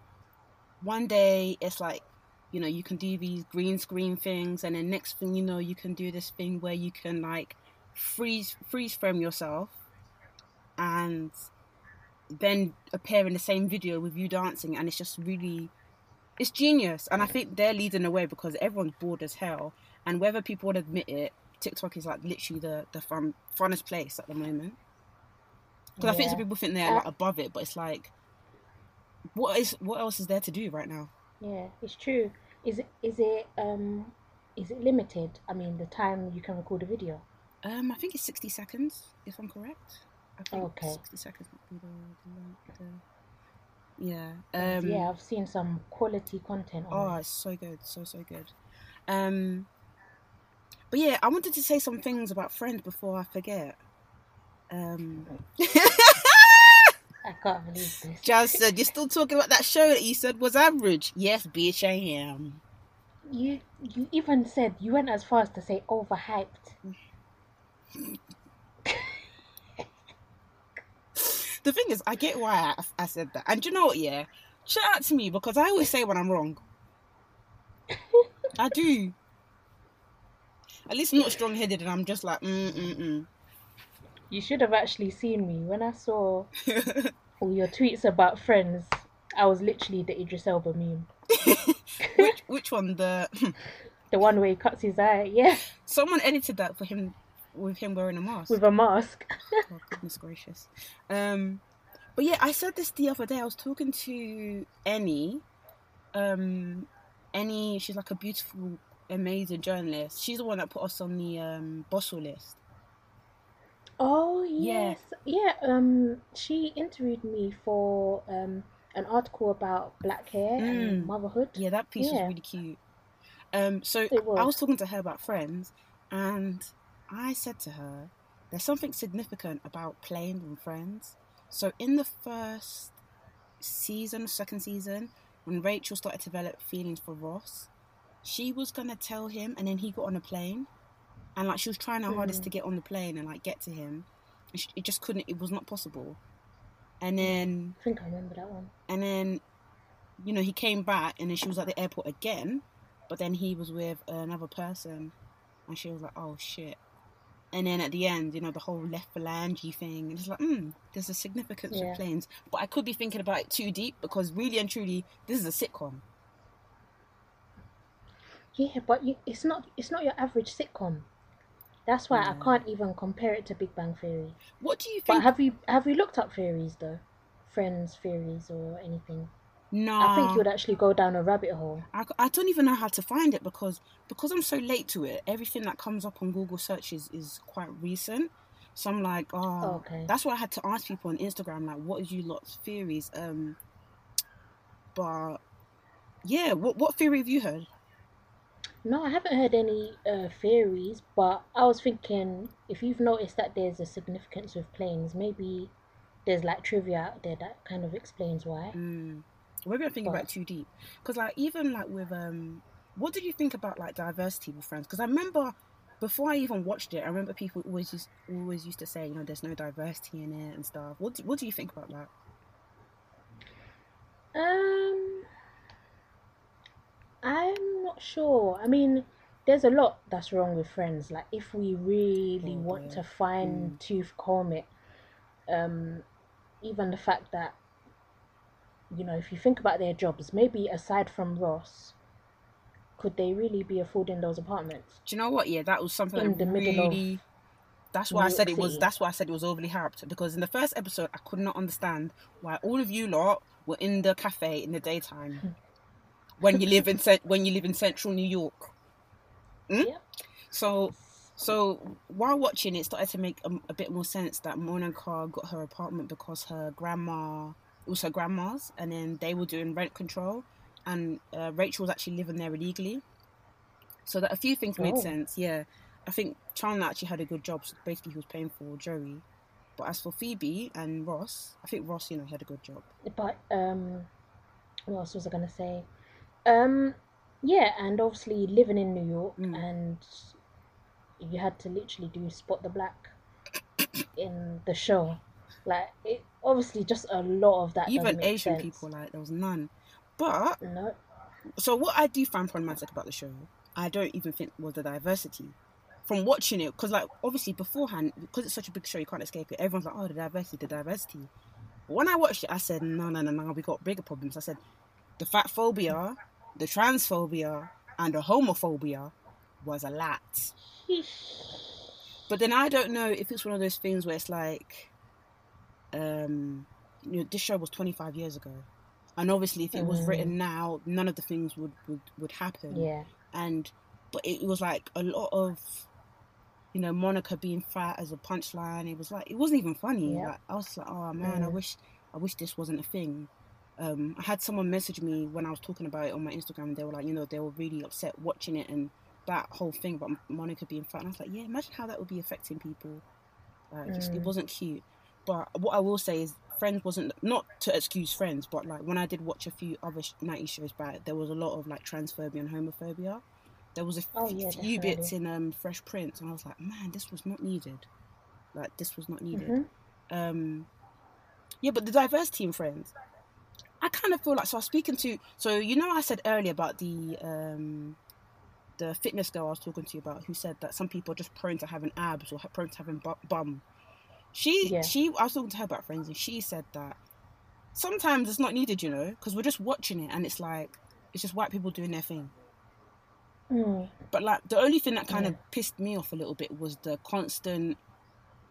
one day it's like you know you can do these green screen things, and then next thing you know you can do this thing where you can like freeze freeze frame yourself, and then appear in the same video with you dancing, and it's just really it's genius. And I think they're leading the way because everyone's bored as hell, and whether people would admit it, TikTok is like literally the the fun funnest place at the moment. Because I think some people think they're like above it, but it's like, what is what else is there to do right now?
Yeah, it's true. Is it is it um is it limited? I mean, the time you can record a video.
Um, I think it's sixty seconds, if I'm correct. I think
Okay.
sixty seconds yeah. Um,
yeah, I've seen some quality content
Oh,
it.
it's so good, so so good. Um, but yeah, I wanted to say some things about Friends before I forget. Um, (laughs)
I can't believe this.
Jas said, "You're still talking about that show that you said was average." Yes, bitch, I am.
You you even said you went as far as to say overhyped. (laughs)
The thing is, I get why I, I said that, and do you know what? Yeah, shout out to me because I always say when I'm wrong. (laughs) I do. At least I'm not strong-headed, and I'm just like, mm mm mm.
You should have actually seen me when I saw (laughs) all your tweets about friends. I was literally the Idris Elba meme, (laughs)
which which one? The (laughs)
the one where he cuts his eye. Yeah,
someone edited that for him with him wearing a mask.
with a mask.
Oh, goodness gracious. Um, but yeah, I said this the other day. I was talking to Annie. Um, Annie, she's like a beautiful, amazing journalist. She's the one that put us on the um, Boswell list.
Oh yes, yeah. Um, she interviewed me for um an article about black hair and
Mm.
motherhood.
Yeah, that piece
Yeah.
was really cute. Um, so
It
I
was.
was talking to her about friends, and I said to her, "There's something significant about playing with friends." So in the first season, second season, when Rachel started to develop feelings for Ross, she was gonna tell him, and then he got on a plane, and like she was trying her hardest
Mm.
to get on the plane and like get to him, she, it just couldn't. It was not possible. And then
I think I remember that one.
and then, you know, he came back and then she was at the airport again, but then he was with another person and she was like, oh shit. And then at the end, you know, the whole left phalange thing. And it's like, hmm, there's a significance
Yeah.
with planes. But I could be thinking about it too deep because really and truly, this is a sitcom.
Yeah, but you, it's not it's not your average sitcom. That's why I can't even compare it to Big Bang Theory.
What do you
But
think?
have you have you looked up theories though? Friends theories or anything?
no,
I think you would actually go down a rabbit hole.
I, I don't even know how to find it because because I'm so late to it. Everything that comes up on Google searches is quite recent. So I'm like, oh,
Okay.
that's why I had to ask people on Instagram, like, what is you lot's theories? Um, but yeah, what what theory have you heard?
No, I haven't heard any uh, theories, but I was thinking if you've noticed that there's a significance with planes, maybe there's like trivia out there that kind of explains why.
Mm. Maybe I'm thinking about it
But-
too deep. Because like even like with um, what did you think about like diversity with Friends? Because I remember before I even watched it, I remember people always used, always used to say, you know, there's no diversity in it and stuff. What do, what do you think about that?
Um, I'm not sure. I mean, there's a lot that's wrong with Friends. Like, if we really
Oh,
want to fine tooth comb it, um, even the fact that, you know, if you think about their jobs, maybe aside from Ross, could they really be affording those apartments?
Do you know what? Yeah, that was something
In
that
the middle of.
That's why I said
York
it was.
City.
That's why I said it was overly hyped because in the first episode I could not understand why all of you lot were in the cafe in the daytime (laughs) when you live in cent- when you live in central New York. Hmm?
Yep.
So, so while watching it, started to make a, a bit more sense that Monica got her apartment because her grandma, it was her grandma's, and then they were doing rent control, and uh, Rachel was actually living there illegally. So that a few things made
Oh.
sense. Yeah, I think Chandler actually had a good job. So basically, he was paying for Joey. But as for Phoebe and Ross, I think Ross, you know, he had a good job.
But um, what else was I gonna say? Um, yeah, and obviously living in New York,
Mm.
and you had to literally do spot the black in the show. Like it, obviously, just a lot of that. doesn't
Even
make
Asian
sense.
people, like there was none. But
No,
so what I do find problematic about the show, I don't even think was the diversity. From watching it, because like obviously beforehand, because it's such a big show, you can't escape it. Everyone's like, "Oh, the diversity, the diversity." When I watched it, I said, "No, no, no, no, we got bigger problems." I said, "The fat phobia, the transphobia, and the homophobia was a lot." But then I don't know if it's one of those things where it's like, um, you know, this show was 25 years ago, and obviously if it was
Mm.
written now, none of the things would would, would happen.
yeah,
And but it, was like a lot of, you know, Monica being fat as a punchline. It was like it wasn't even funny.
Yeah.
Like I was like, oh man, I
Mm.
wish I wish this wasn't a thing. Um, I had someone message me when I was talking about it on my Instagram, and they were like, you know, they were really upset watching it and that whole thing about Monica being fat. And I was like, yeah, imagine how that would be affecting people. Like, just, it
Mm.
wasn't cute. But what I will say is, Friends wasn't not to excuse Friends, but like when I did watch a few other sh- 90s shows back, there was a lot of like transphobia and homophobia. There was a f-
Oh, yeah,
few bits in um, Fresh Prince, and I was like, man, this was not needed. Like this was not needed.
Mhm.
Um, yeah, but the diversity in Friends, I kind of feel like. So I was speaking to. So you know, I said earlier about the um, the fitness girl I was talking to you about, who said that some people are just prone to having abs or prone to having bum. She
Yeah.
she I was talking to her about Friends, and she said that sometimes it's not needed, you know, because we're just watching it, and it's like it's just white people doing their thing.
Mm.
But like the only thing that kind
Yeah.
of pissed me off a little bit was the constant,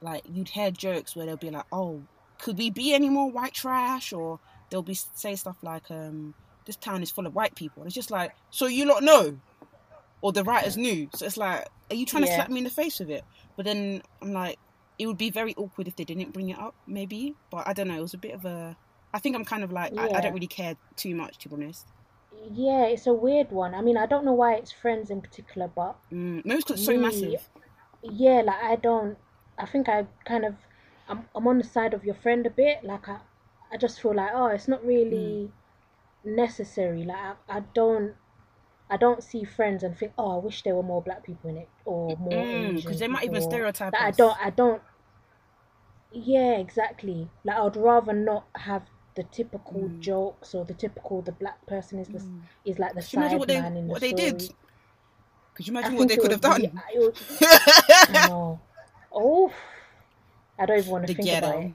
like you'd hear jokes where they'll be like, "Oh, could we be any more white trash?" Or they'll be say stuff like, um, "This town is full of white people." And it's just like, so you lot know, or the writers knew. So it's like, are you trying to slap me in the face with it? But then I'm like, it would be very awkward if they didn't bring it up, maybe. But I don't know. It was a bit of a. I think I'm kind of like I, I don't really care too much to be honest.
Yeah, it's a weird one. I mean, I don't know why it's Friends in particular, but
Mm, maybe it's so
Me,
massive.
yeah, like I don't. I think I kind of. I'm I'm on the side of your friend a bit. Like I, I just feel like oh, it's not really necessary. Like I, I don't. I don't see friends and think, oh, I wish there were more black people in it or more
Because Mm, they might even stereotype
Like, I don't. I don't. Yeah, exactly. Like I'd rather not have the typical
Mm.
jokes or the typical the black person is the
Mm.
is like the
Could
side
what they
man in the
what they did? Could you
I
imagine what they could have done?
be- would- (laughs) I. Oh, I don't even want to
The
think about it.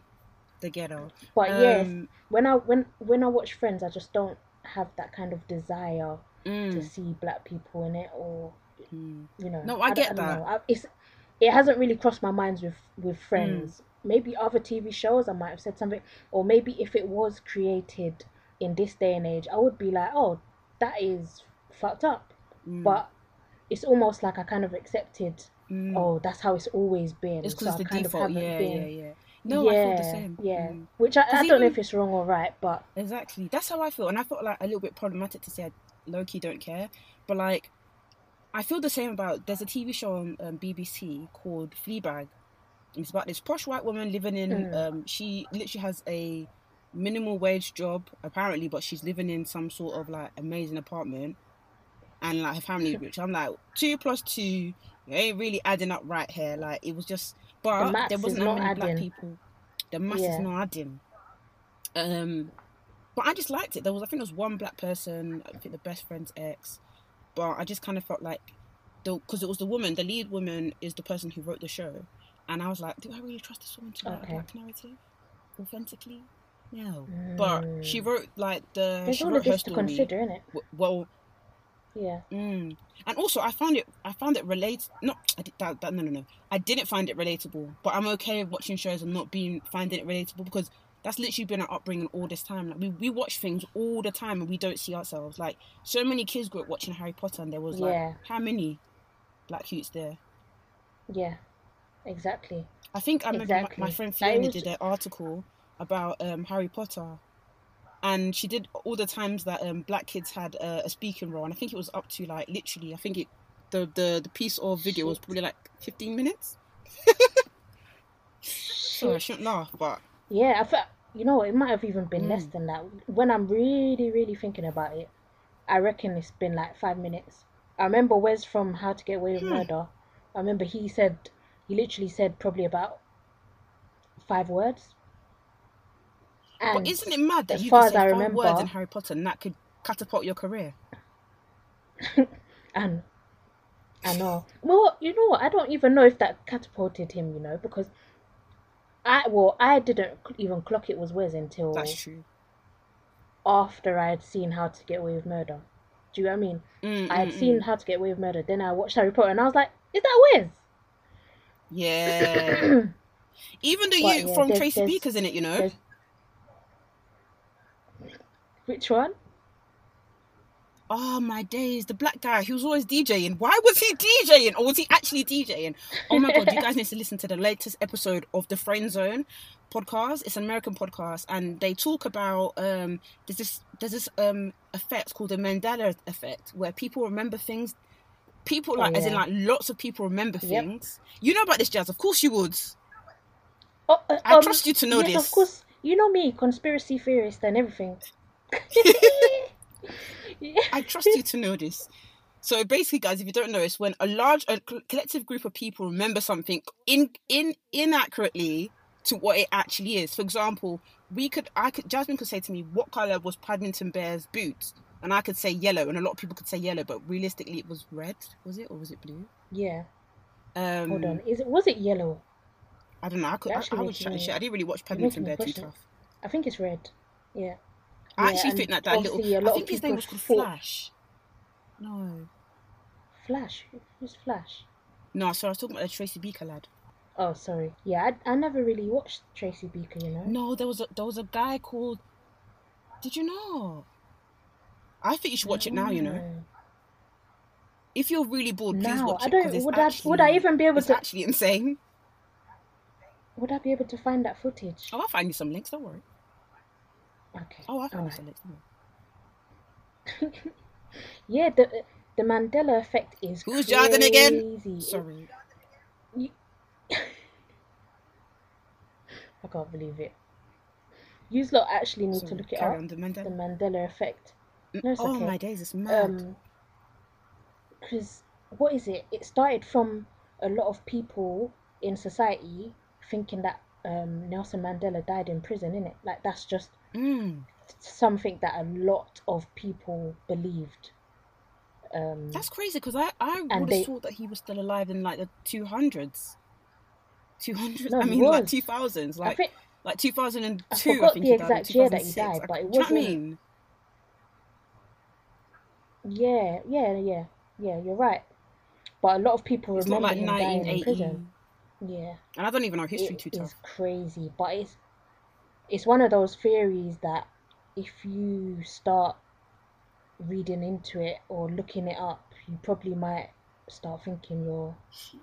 The ghetto.
But yes,
Um,
when I when when I watch Friends, I just don't have that kind of desire to
mm,
see black people in it, or
mm.
you know.
No, I
don't-
get
don't
that.
I, it's it hasn't really crossed my minds with with
Mm.
Friends. Maybe other TV shows, I might have said something, or maybe if it was created in this day and age, I would be like, oh, that is fucked up.
Mm.
But it's almost like I kind of accepted.
Mm.
Oh, that's how it's always been.
it's
so
because
I
the default. Yeah,
been.
yeah, yeah. No, I feel the
Yeah,
same.
Yeah,
Mm.
which I, I don't know if it's wrong or right, but
Exactly. That's how I feel. And I felt like a little bit problematic to say I low key don't care. But like, I feel the same about there's a TV show on um, BBC called Fleabag. It's about this posh white woman living in,
Mm.
um, she literally has a minimal wage job, apparently, but she's living in some sort of like amazing apartment. And like her family (laughs) rich. I'm like, two plus two, you ain't really adding up right here. Like, it was just, but
maths
there wasn't that many black people. The maths
Yeah.
is not adding. Um, but I just liked it. There was, I think, there was one black person. I think the best friend's ex. But I just kind of felt like, the because it was the woman, the lead woman is the person who wrote the show, and I was like, do I really trust this woman to write
Okay.
a black narrative authentically? No. But she
Mm.
wrote like the
there's
she
all
wrote
of this to
story.
consider, innit?
w- Well,
Yeah.
Mm. And also, I found it. I found it relate. No, I did that, that. No, no, no. I didn't find it relatable. But I'm okay with watching shows and not being finding it relatable because that's literally been our upbringing all this time. Like we, we watch things all the time and we don't see ourselves. Like so many kids grew up watching Harry Potter and there was like
Yeah.
how many black youths there?
Yeah. Exactly.
I think I remember my,
Exactly.
my friend Fiona
was
did an article about um, Harry Potter, and she did all the times that um, black kids had uh, a speaking role, and I think it was up to like literally, I think it the the, the piece of video was probably like fifteen minutes. (laughs) so I shouldn't laugh, but
Yeah, I felt, you know, it might have even been less
Mm.
than that. When I'm really, really thinking about it, I reckon it's been like five minutes. I remember Wes from How to Get Away with
Hmm.
Murder. I remember he said, he literally said probably about five words. And
but isn't it mad that you can say
I remember-
words in Harry Potter and that could catapult your career? (laughs)
and I know. (laughs) Well, you know what? I don't even know if that catapulted him. You know, because I well, I didn't even clock it was Wes until
That's true.
after I had seen How to Get Away with Murder. Do you know what I mean?
Mm,
I had
mm,
seen
mm.
How to Get Away with Murder, then I watched Harry Potter, and I was like, "Is that Wes?"
Yeah. (clears throat) Even the
But
you
yeah,
from
there's-
Tracy
there's-
Beaker's in it, you know.
Which one?
Oh my days, the black guy who was always DJing. Why was he DJing? Or was he actually DJing? Oh my god, you guys need to listen to the latest episode of the Friend Zone podcast. It's an American podcast and they talk about um there's this there's this um effect called the Mandela effect where people remember things people
Oh,
like as in like lots of people remember
Yep.
things. You know about this Jas, of course you would.
Oh, uh,
I
um,
trust you to know
yes,
this.
of course. You know me, conspiracy theorist and everything. (laughs) (laughs)
I trust you to know this. So basically, guys, if you don't know, it's when a large, a collective group of people remember something in in inaccurately to what it actually is. For example, we could, I could, Jasmine could say to me, "What color was Paddington Bear's boots?" And I could say yellow, and a lot of people could say yellow, but realistically, it was red. Was it or was it blue?
yeah.
Um,
Hold on. Is it was it yellow?
I don't know. I could, I, I chatting shit. I didn't really watch Paddington Bear too tough.
I think it's red. Yeah.
I
Yeah,
actually think that that little. I think his name was called
thought-
Flash. No,
Flash. Who's Flash?
no. So I was talking about the Tracy Beaker lad.
Oh, sorry. Yeah, I, I never really watched Tracy Beaker. You know.
No, there was a there was a guy called. Did you know? I think you should watch it now. You know, if you're really bored, please
Now
watch
I don't. Would I? Would I even be able
It's
to?
actually insane.
Would I be able to find that footage?
Oh, I'll find you some links. Don't worry.
Okay.
Oh, I'll find you
alright.
some links. Don't worry.
Yeah, the the Mandela effect is
Who's Jordan again?
crazy.
Sorry. (laughs)
I can't believe it. You lot actually need to look it
Carry
up.
on the Mandela.
The Mandela effect. No, it's
oh
okay.
my days, it's mad.
Um, because what is it? It started from a lot of people in society thinking that um Nelson Mandela died in prison, innit? Like that's just
mm,
something that a lot of people believed. Um,
that's crazy because I I would
they-
have thought that he was still alive in like the two hundreds. Two hundred.
No,
I mean, like
was.
two thousands,
I
like
think
like two thousand and two.
I forgot
think
the exact year that he died,
I-
but it
do you know I mean?
Yeah, yeah, yeah, yeah, you're right. But a lot of people
It's
remember
like
him dying in prison. Yeah.
And I don't even know history
it
too tough.
crazy, but it's it's one of those theories that if you start reading into it or looking it up, you probably might start thinking you're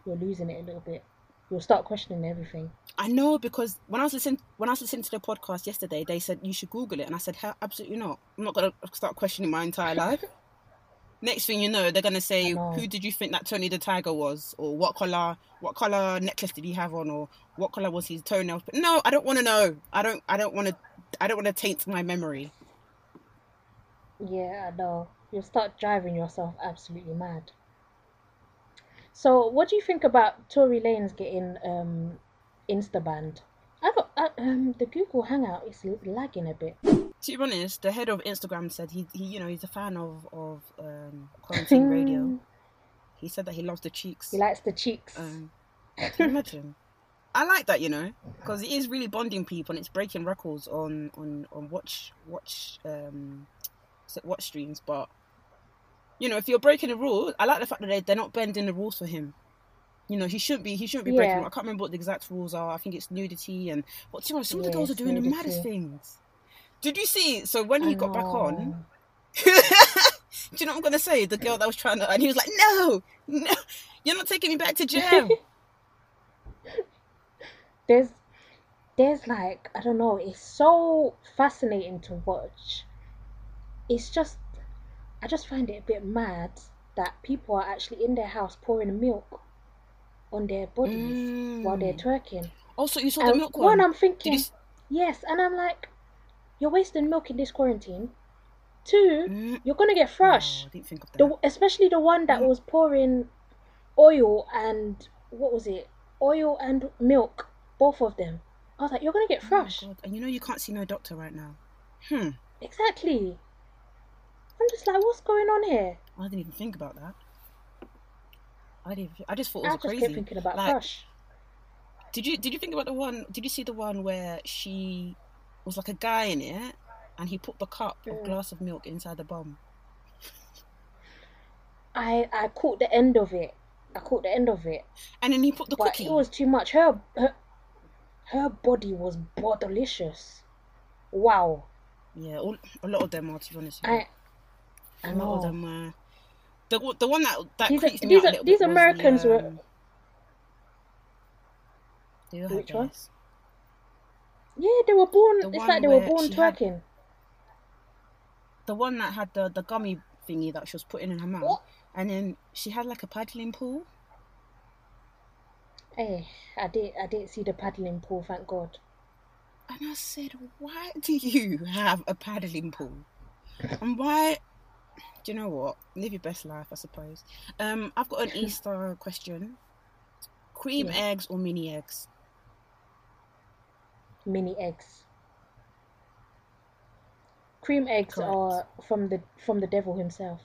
you're losing it a little bit. You'll start questioning everything.
I know because when I was listening when I was listening to the podcast yesterday, they said you should Google it, and I said "Hell, absolutely not. I'm not gonna start questioning my entire life. (laughs) Next thing you know, they're gonna say, "Who did you think that Tony the Tiger was?" or "What color, what color necklace did he have on?" or "What color was his toenails?" But no, I don't want to know. I don't. I don't want to. I don't want to taint my memory.
Yeah, I know. You'll start driving yourself absolutely mad. So, what do you think about Tory Lanez getting um, Insta banned? I got uh, um the Google Hangout is lagging a bit.
To be honest, the head of Instagram said he, he you know, he's a fan of of um, quarantine radio. He said that he loves the cheeks.
He likes the cheeks.
Um, can you imagine? I like that, you know, because it is really bonding people and it's breaking records on on on watch watch um watch streams. But you know, if you're breaking the rules, I like the fact that they they're not bending the rules for him. You know, he shouldn't be he shouldn't be breaking.
Yeah.
I can't remember what the exact rules are. I think it's nudity and but you know, some of the girls are doing the maddest things. Did you see? So when he got back on, (laughs) do you know what I'm gonna say? The girl that was trying to, and he was like, "No, no, you're not taking me back to jail." (laughs)
there's there's like I don't know, it's so fascinating to watch. It's just I just find it a bit mad that people are actually in their house pouring milk on their bodies while they're
Mm.
twerking.
Also, you saw the milk
one
one.
I'm thinking
you?
yes, and I'm like, you're wasting milk in this quarantine. Two,
Mm.
you're gonna get
Oh,
thrush.
I didn't think of that.
The, especially the one that
Mm.
was pouring oil and what was it? Oil and milk, both of them. I was like, you're gonna get
Oh
thrush.
God. And you know you can't see no doctor right now. Hmm.
exactly. I'm just like, what's going on here?
I didn't even think about that. I didn't. I just thought it
I
was
just kept
crazy.
thinking about
Like,
thrush.
Did you did you think about the one? Did you see the one where she was like a guy in it, and he put the cup of
Mm.
glass of milk inside the bum?
I I caught the end of it. I caught the end of it,
And then he put the
but
cookie.
it was too much. Her her, her body was delicious. Wow.
Yeah, all, a lot of them are. To be honest.
I
a lot of them. Uh, the one- the one that that
These
creeps me
these
out a little
these
bit
Americans
the,
were-
um, had
Which one?
Theirs.
Yeah, they were born.
The
it's like they were born
she had-
twerking.
The one that had the the gummy thingy that she was putting in her mouth,
What?
and then she had like a paddling pool.
Hey, I did. I didn't see the paddling pool. Thank God.
And I said, why do you have a paddling pool? (laughs) And why? Do you know what? Live your best life, I suppose. Um, I've got an (laughs) Easter question: cream
Yeah.
eggs or mini eggs?
Mini eggs. Cream eggs
Correct.
are from the from the devil himself.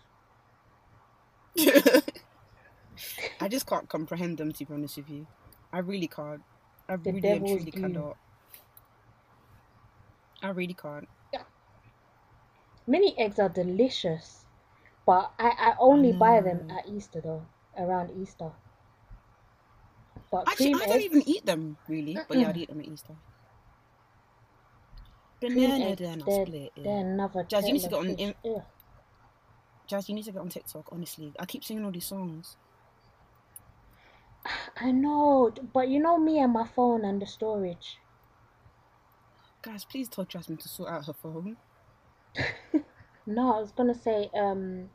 (laughs)
I just can't comprehend them, to be honest with you. I really can't. I
The
really and truly cannot. I really can't.
Mini eggs are delicious, but I, I only buy them
mm.
at Easter though, around Easter. But
Actually, I don't even eat them really, but yeah, I'd mm. eat them at Easter. Banana
they're,
split.
they're another
Jas, you need to get on in-. Jas, you need to get on TikTok. Honestly, I keep singing all these songs. (sighs)
I know, but you know me and my phone and the storage.
Guys, please tell Jasmine to sort out her phone. (laughs)
No, I was gonna say, um,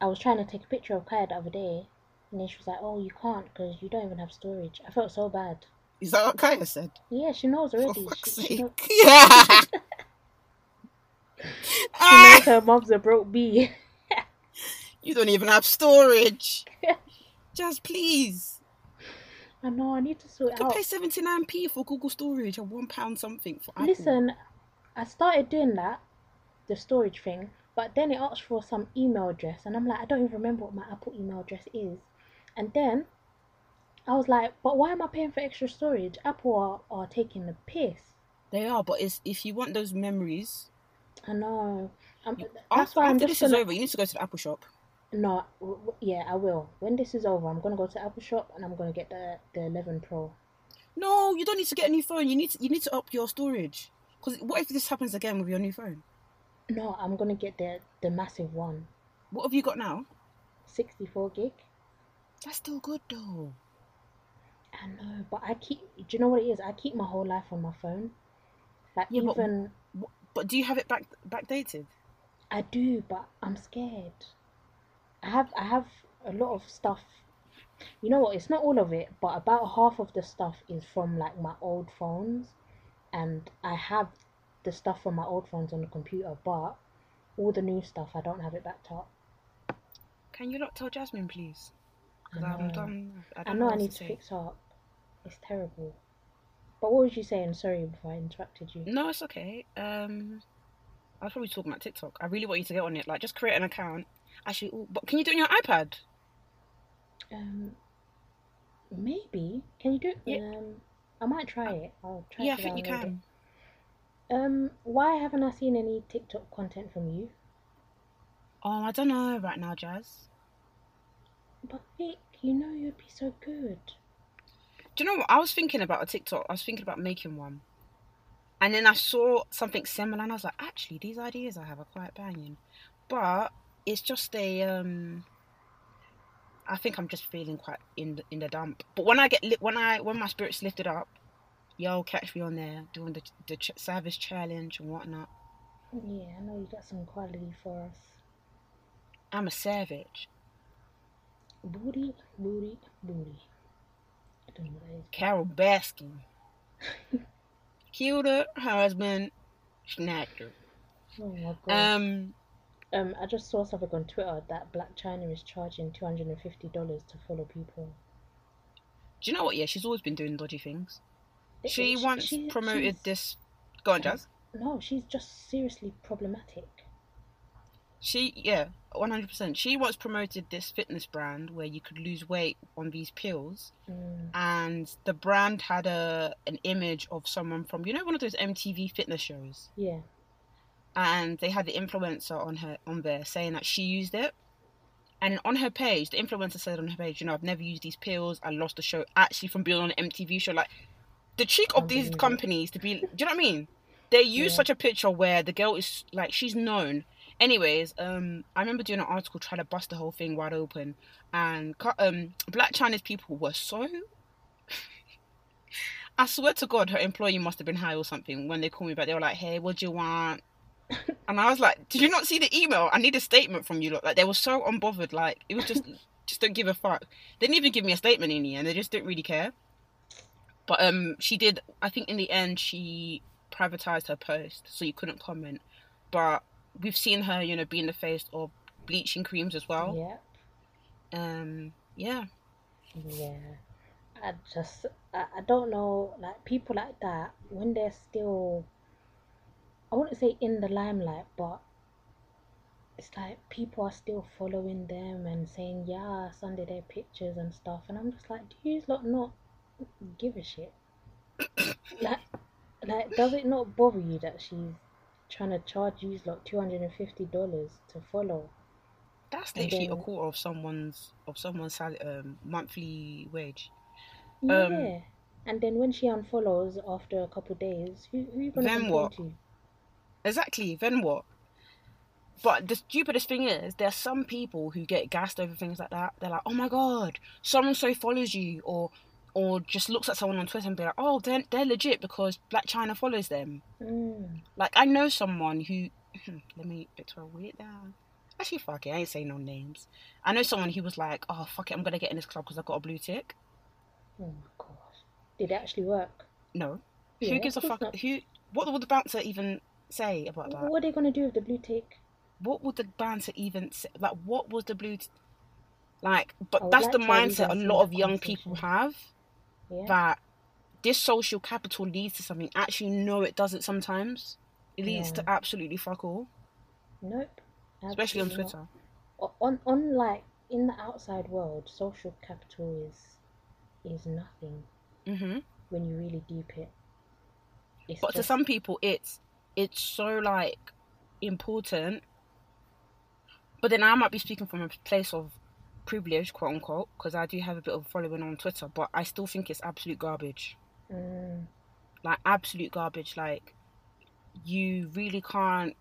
I was trying to take a picture of Kaya the other day, and then she was like, "Oh, you can't because you don't even have storage." I felt so bad.
Is that what Kaya said?
Yeah, she knows already.
For fuck's
She, she,
sake.
knows, (laughs)
Yeah. (laughs)
she knows her mom's a broke bee. (laughs)
you don't even have storage. Just please.
I know. I need to sort
You
it
can
out.
pay 79p for Google storage and one pound something for Apple.
Listen, I started doing that, the storage thing, but then it asked for some email address, and I'm like, I don't even remember what my Apple email address is. And then I was like, but why am I paying for extra storage? Apple are, are taking the piss.
They are, but it's, if you want those memories,
I know. I'm,
you,
that's
after,
why I'm
after
just
this
gonna.
is over, you need to go to the Apple shop.
No, yeah, I will. When this is over, I'm gonna go to Apple shop and I'm gonna get the the 11 Pro.
No, you don't need to get a new phone. You need to, you need to up your storage. Because what if this happens again with your new phone?
No, I'm gonna get the the massive one,
What have you got now?
64 gig.
That's still good though.
I know, but I keep. Do you know what it is? I keep my whole life on my phone. Like
Yeah, but-
even
Wh- But do you have it back backdated?
I do, but I'm scared. I have I have a lot of stuff. You know what? It's not all of it, but about half of the stuff is from like my old phones, and I have the stuff from my old phones on the computer, but all the new stuff I don't have it backed up.
Can you not tell Jasmine, please?
I
Because I haven't
know.
done. I,
I
don't
know I need
to
to fix up. It's terrible. But what was you saying? Sorry if I interrupted you.
No, it's okay. Um, I was probably talking about TikTok. I really want you to get on it. Like, just create an account. Actually, ooh, but can you do it on your iPad?
Um, maybe. Can you do it?
Yeah.
Um, I might try it. I'll try
yeah, I think you
it.
can.
Um, why haven't I seen any TikTok content from you?
Oh, I don't know right now, Jas.
But Vic, you know you'd be so good.
Do you know what? I was thinking about a TikTok. I was thinking about making one. And then I saw something similar and I was like, actually, these ideas I have are quite banging. But it's just a um I think I'm just feeling quite in the, in the dump. But when I get li- when I when my spirit's lifted up, yo, catch me on there doing the the ch- Savage challenge and whatnot.
Yeah, I know you got some quality for us.
I'm a savage.
Booty, booty, booty. I don't know what that is.
Carole Baskin killed her husband, her.
Oh.
Um,
Um, I just saw something on Twitter that Blac Chyna is charging two hundred and fifty dollars to follow people.
do you know what? Yeah, she's always been doing dodgy things.
It-
She
it-
once
she-
promoted this. Go on, Jas.
No, she's just seriously problematic.
She, yeah, one hundred percent. She once promoted this fitness brand where you could lose weight on these pills,
Mm,
and the brand had a an image of someone from you know one of those MTV fitness shows,
yeah.
and they had the influencer on her on there saying that she used it. And on her page, the influencer said on her page, you know, I've never used these pills. I lost the show actually from being on an MTV show. Like, the cheek of these companies to be, do you know what I mean? They use
Yeah.
such a picture where the girl is like, she's known. Anyways, um, I remember doing an article trying to bust the whole thing wide open, and um, Blac Chyna's people were so. (laughs) I swear to God, her employee must have been high or something when they called me back. They were like, "Hey, what do you want?" (laughs) And I was like, "Did you not see the email? I need a statement from you." Like they were so unbothered. Like it was just, (laughs) just don't give a fuck. They didn't even give me a statement in the end. They just didn't really care. But um, she did. I think in the end, she privatized her post, so you couldn't comment. But we've seen her, you know, be in the face of bleaching creams as well.
Yeah.
Um, yeah.
Yeah. I just I, I don't know like people like that when they're still I wouldn't say in the limelight but it's like people are still following them and saying yeah Sunday their pictures and stuff and I'm just like do you lot not give a shit (coughs) like like does it not bother you that she's trying to charge you like two hundred and fifty dollars to follow
That's literally a quarter of someone's of someone's sal- um, monthly wage.
yeah
Um,
and then when she unfollows after a couple days who who you gonna
Then what?
to
Exactly. Then what? But the stupidest thing is, there are some people who get gassed over things like that. They're like, "Oh my god, someone so follows you," or or just looks at someone on Twitter and be like, "Oh, they're they're legit because Blac Chyna follows them."
mm.
Like I know someone who. (clears throat) Let me Victoria wait down. Actually, fuck it. I ain't saying no names. I know someone who was like, "Oh fuck it, I'm gonna get in this club because I got a blue tick."
oh my gosh did it actually work
No.
Yeah,
who gives a fuck?
not.
Who? What would the bouncer even say about that?
what are they gonna do with the blue tick
what would the bouncer even say? Like, what was the blue? T- like, but that's
like
the
to
mindset a lot of young people have
yeah
that this social capital leads to something. Actually, no, it doesn't. Sometimes it leads
No.
to absolutely fuck all,
nope
especially on
not.
Twitter.
On on like in the outside world social capital is is nothing
hmm
when you really deep it. It's
But to some people, it's it's so like important. But then I might be speaking from a place of privilege, quote unquote, because I do have a bit of following on Twitter. But I still think it's absolute garbage.
Mm,
like absolute garbage like you really can't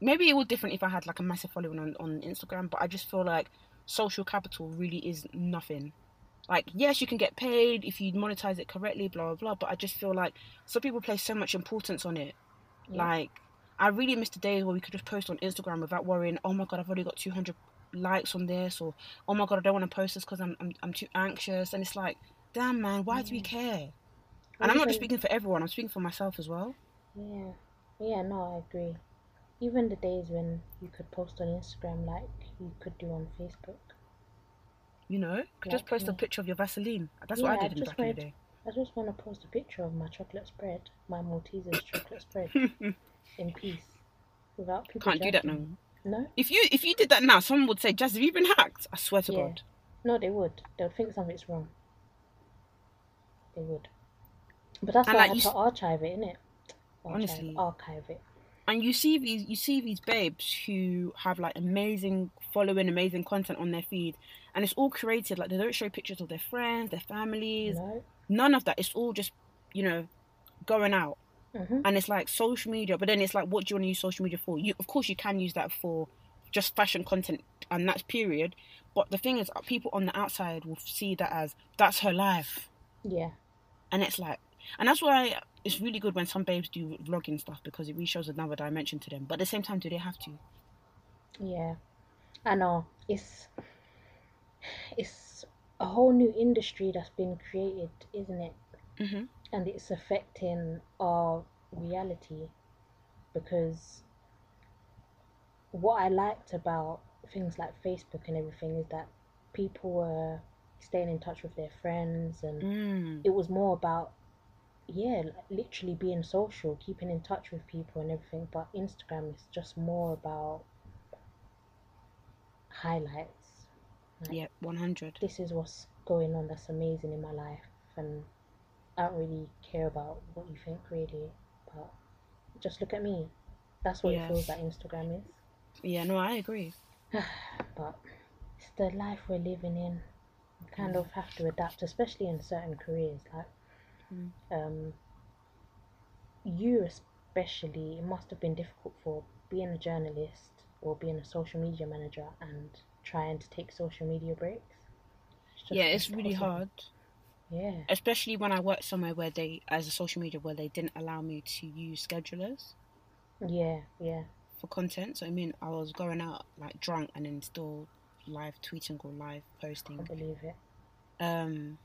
maybe it would different if i had like a massive following on, on instagram but i just feel like social capital really is nothing like yes you can get paid if you monetize it correctly blah blah blah but i just feel like some people place so much importance on it
Yeah.
like i really miss the days where we could just post on instagram without worrying oh my god i've already got 200 likes on this or oh my god i don't want to post this because I'm, I'm i'm too anxious and it's like damn man why do we care
Or
and I'm not just speaking for everyone, I'm speaking for myself as well.
Yeah, yeah, no, I agree. Even the days when you could post on Instagram like you could do on Facebook.
You know,
Yeah,
just post a picture of your Vaseline. That's
Yeah,
what I
I
did in
just
back in the day.
I just want to post a picture of my chocolate spread, my Maltesers chocolate spread, (laughs) in peace, without people.
Can't do that
judging. No,
If you if you did that now, someone would say, "Jas, have you been hacked?" I swear to
Yeah.
God.
no, they would. They would think something's wrong. They would. But that's
And,
why
like,
I had
you
to
s-
archive it, innit? Archive,
Honestly.
archive it.
And you see these you see these babes who have like amazing following, amazing content on their feed, and it's all created. Like they don't show pictures of their friends, their families,
No.
none of that. It's all just you know going out.
Mhm.
and it's like social media but then it's like what do you want to use social media for you of course you can use that for just fashion content and that's period but the thing is uh, people on the outside will see that as that's her life
Yeah.
and it's like and that's why it's really good when some babes do vlogging stuff because it really shows another dimension to them but at the same time do they have to
Yeah, I know. It's it's a whole new industry that's been created, isn't it?
hmm
And it's affecting our reality because what I liked about things like Facebook and everything is that people were staying in touch with their friends and
mm.
it was more about yeah literally being social keeping in touch with people and everything but instagram is just more about highlights Like,
yeah 100
this is what's going on that's amazing in my life and i don't really care about what you think really but just look at me that's what
Yeah.
it feels like instagram is
yeah no i agree (sighs)
but it's the life we're living in. You kind of have to adapt, especially in certain careers. Like,
Mm.
um, you especially, it must have been difficult for being a journalist or being a social media manager and trying to take social media breaks. just
yeah it's really hard
Yeah,
especially when i worked somewhere where they as a social media where they didn't allow me to use schedulers
yeah, yeah,
for content. So I mean, I was going out like drunk and then still live tweeting or live
I
posting.
believe it.
Um,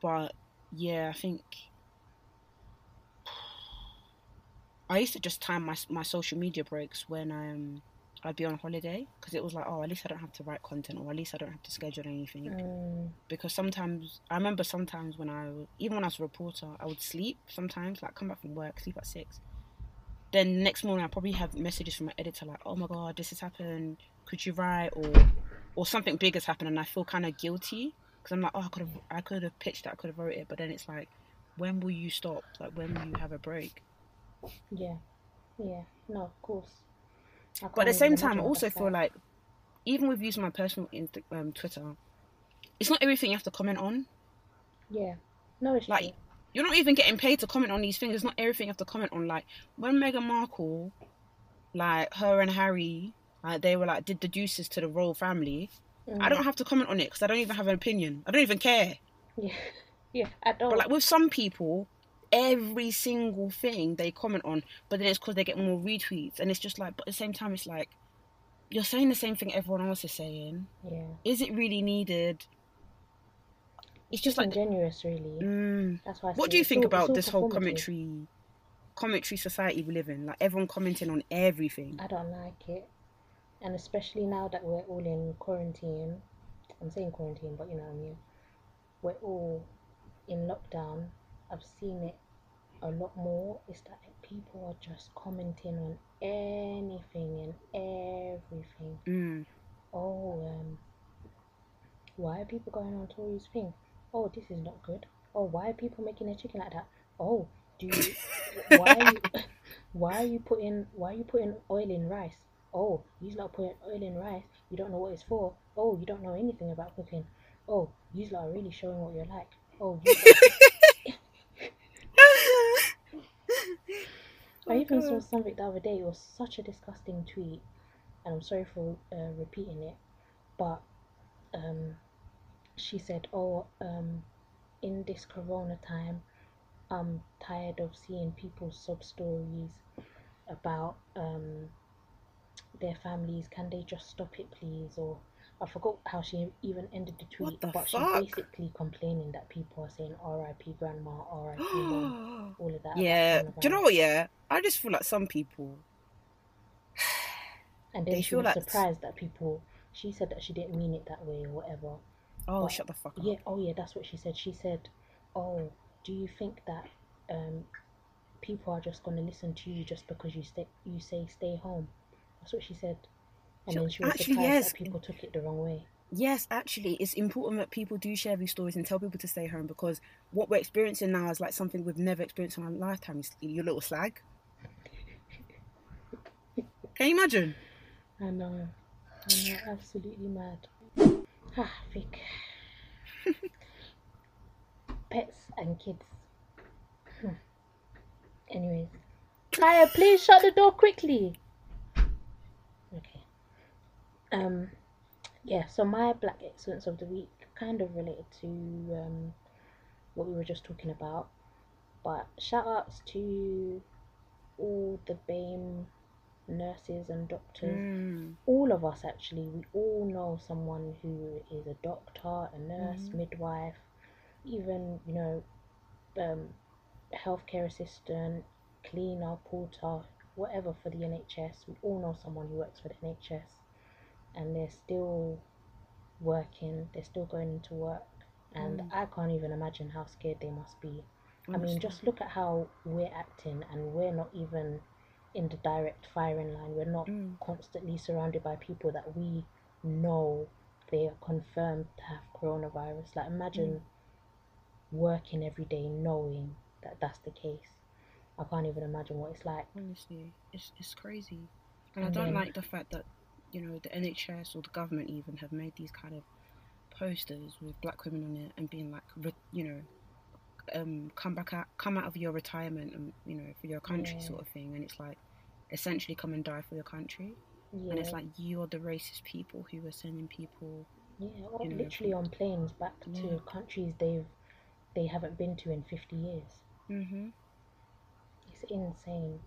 but yeah, I think (sighs) I used to just time my my social media breaks when um I'd be on holiday because it was like, oh, at least I don't have to write content or at least I don't have to schedule anything.
Mm,
Because sometimes I remember sometimes when I even when I was a reporter, I would sleep sometimes, like come back from work, sleep at six. Then the next morning I probably have messages from my editor like, oh my god, this has happened. Could you write or or something big has happened and I feel kind of guilty because I'm like, oh, I could have I could have pitched that, I could have wrote it, but then it's like, when will you stop? Like when will you have a break?
yeah, yeah. No, of course. I
But at the same time, I also feel like even with using my personal um, Twitter, it's not everything you have to comment on.
yeah. No, it's
Like,
true.
you're not even getting paid to comment on these things. It's not everything you have to comment on. Like when Meghan Markle, like her and Harry, like they were like did the juices to the royal family. I
Mm.
don't have to comment on it because I don't even have an opinion. I don't even care.
Yeah, (laughs) yeah. I don't.
But like with some people, every single thing they comment on, but then it's because they get more retweets, and it's just like. But at the same time, it's like you're saying the same thing everyone else is saying.
yeah.
Is it really needed? It's just like.
ingenuous, really.
Mm,
That's why. I
what do you think
all-
about this whole commentary, commentary society we live in? Like everyone commenting on everything.
I don't like it, and especially now that we're all in quarantine. I'm saying quarantine, but you know what I mean. We're all in lockdown. I've seen it a lot more. is that people are just commenting on anything and everything.
Mm,
Oh, um, why are people going on Tory's thing? Oh, this is not good. Oh, why are people making a chicken like that? Oh, do you, (laughs) why are you, (laughs) why are you putting why are you putting oil in rice? Oh, you not putting oil in rice. You don't know what it's for. Oh, you don't know anything about cooking. Oh, you lot are really showing what you're like. Oh, you (laughs) I even saw something the other day. It was such a disgusting tweet, and I'm sorry for uh, repeating it, but um, she said, "Oh, um, in this Corona time, I'm tired of seeing people's sub stories about um their families. Can they just stop it, please?" Or I forgot how she even ended the tweet,
the
but
fuck?
she's basically complaining that people are saying "R.I.P. Grandma," "R.I.P. Mom," (gasps) all of that.
yeah. Do you know what? Yeah, I just feel like some people. (sighs)
And then
They
she
feel
was
like-
surprised that people. She said that she didn't mean it that way or whatever.
Oh,
But-
shut the fuck up.
Yeah. Oh, yeah. That's what she said. She said, "Oh, do you think that um, people are just going to listen to you just because you stay you say stay home?" That's what she said. And
So-
then she was
actually,
surprised
yes.
that people took it the wrong way.
Yes, actually, it's important that people do share these stories and tell people to stay home because what we're experiencing now is like something we've never experienced in our lifetime. You little slag. Can you imagine?
I know. I know. Absolutely mad. Ah, Vic. (laughs) Pets and kids. Hmm. Anyways. Kaya, please shut the door quickly. Um yeah, so my black excellence of the week kind of related to um what we were just talking about. But shout outs to all the BAME nurses and doctors
Mm.
all of us actually we all know someone who is a doctor a nurse
Mhm.
midwife even you know um, healthcare assistant cleaner porter whatever for the nhs we all know someone who works for the nhs and they're still working they're still going into work and
Mm.
i can't even imagine how scared they must be I mean, just look at how we're acting, and we're not even in the direct firing line. We're not
Mm.
constantly surrounded by people that we know they are confirmed to have coronavirus. Like, imagine working every day knowing that that's the case. I can't even imagine what it's like.
Honestly, it's it's crazy, and I don't
then-
like the fact that you know the NHS or the government even have made these kind of posters with black women on it and being like, you know, um, come back out, come out of your retirement and you know for your country
Yeah.
sort of thing, and it's like essentially come and die for your country,
Yeah,
and it's like you are the racist people who are sending people.
yeah, or
you know,
literally on planes back
Yeah.
to countries they've they haven't been to in fifty years.
hmm
It's insane.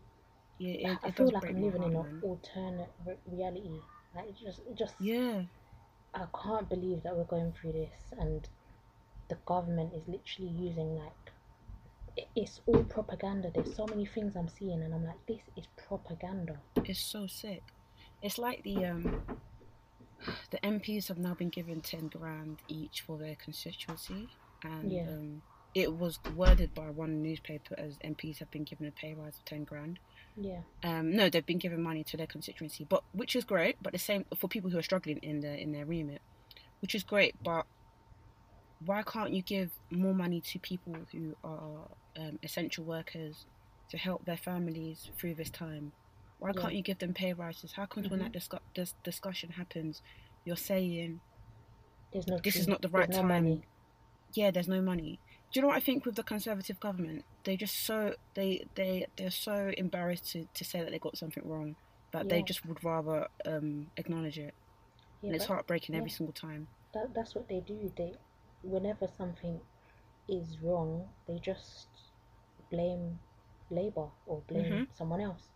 Yeah, it,
I
it
feel like I'm living in an alternate re- reality. Like just, just,
Yeah,
I can't believe that we're going through this, and the government is literally using like, it's all propaganda. There's so many things I'm seeing, and I'm like, this is propaganda.
it's so sick. It's like the um, (sighs) the MPs have now been given ten grand each for their constituency, and
Yeah.
um, it was worded by one newspaper as MPs have been given a pay rise of ten grand.
Yeah,
Um, no, they've been given money to their constituency, but which is great. But the same for people who are struggling in their in their remit, which is great. But why can't you give more money to people who are um, essential workers to help their families through this time? Why
Yeah.
can't you give them pay rises? How comes when
Mhm.
that discu- this discussion happens, you're saying,
no.
This is not the
there's
right
no
time.
money.
yeah, there's no money. Do you know what I think with the Conservative government? They just so they they they're so embarrassed to, to say that they got something wrong, but they just would rather um, acknowledge it,
Yeah,
and it's heartbreaking every
yeah.
single time.
that, that's what they do. They, whenever something is wrong, they just blame Labour or blame
Mhm.
someone else.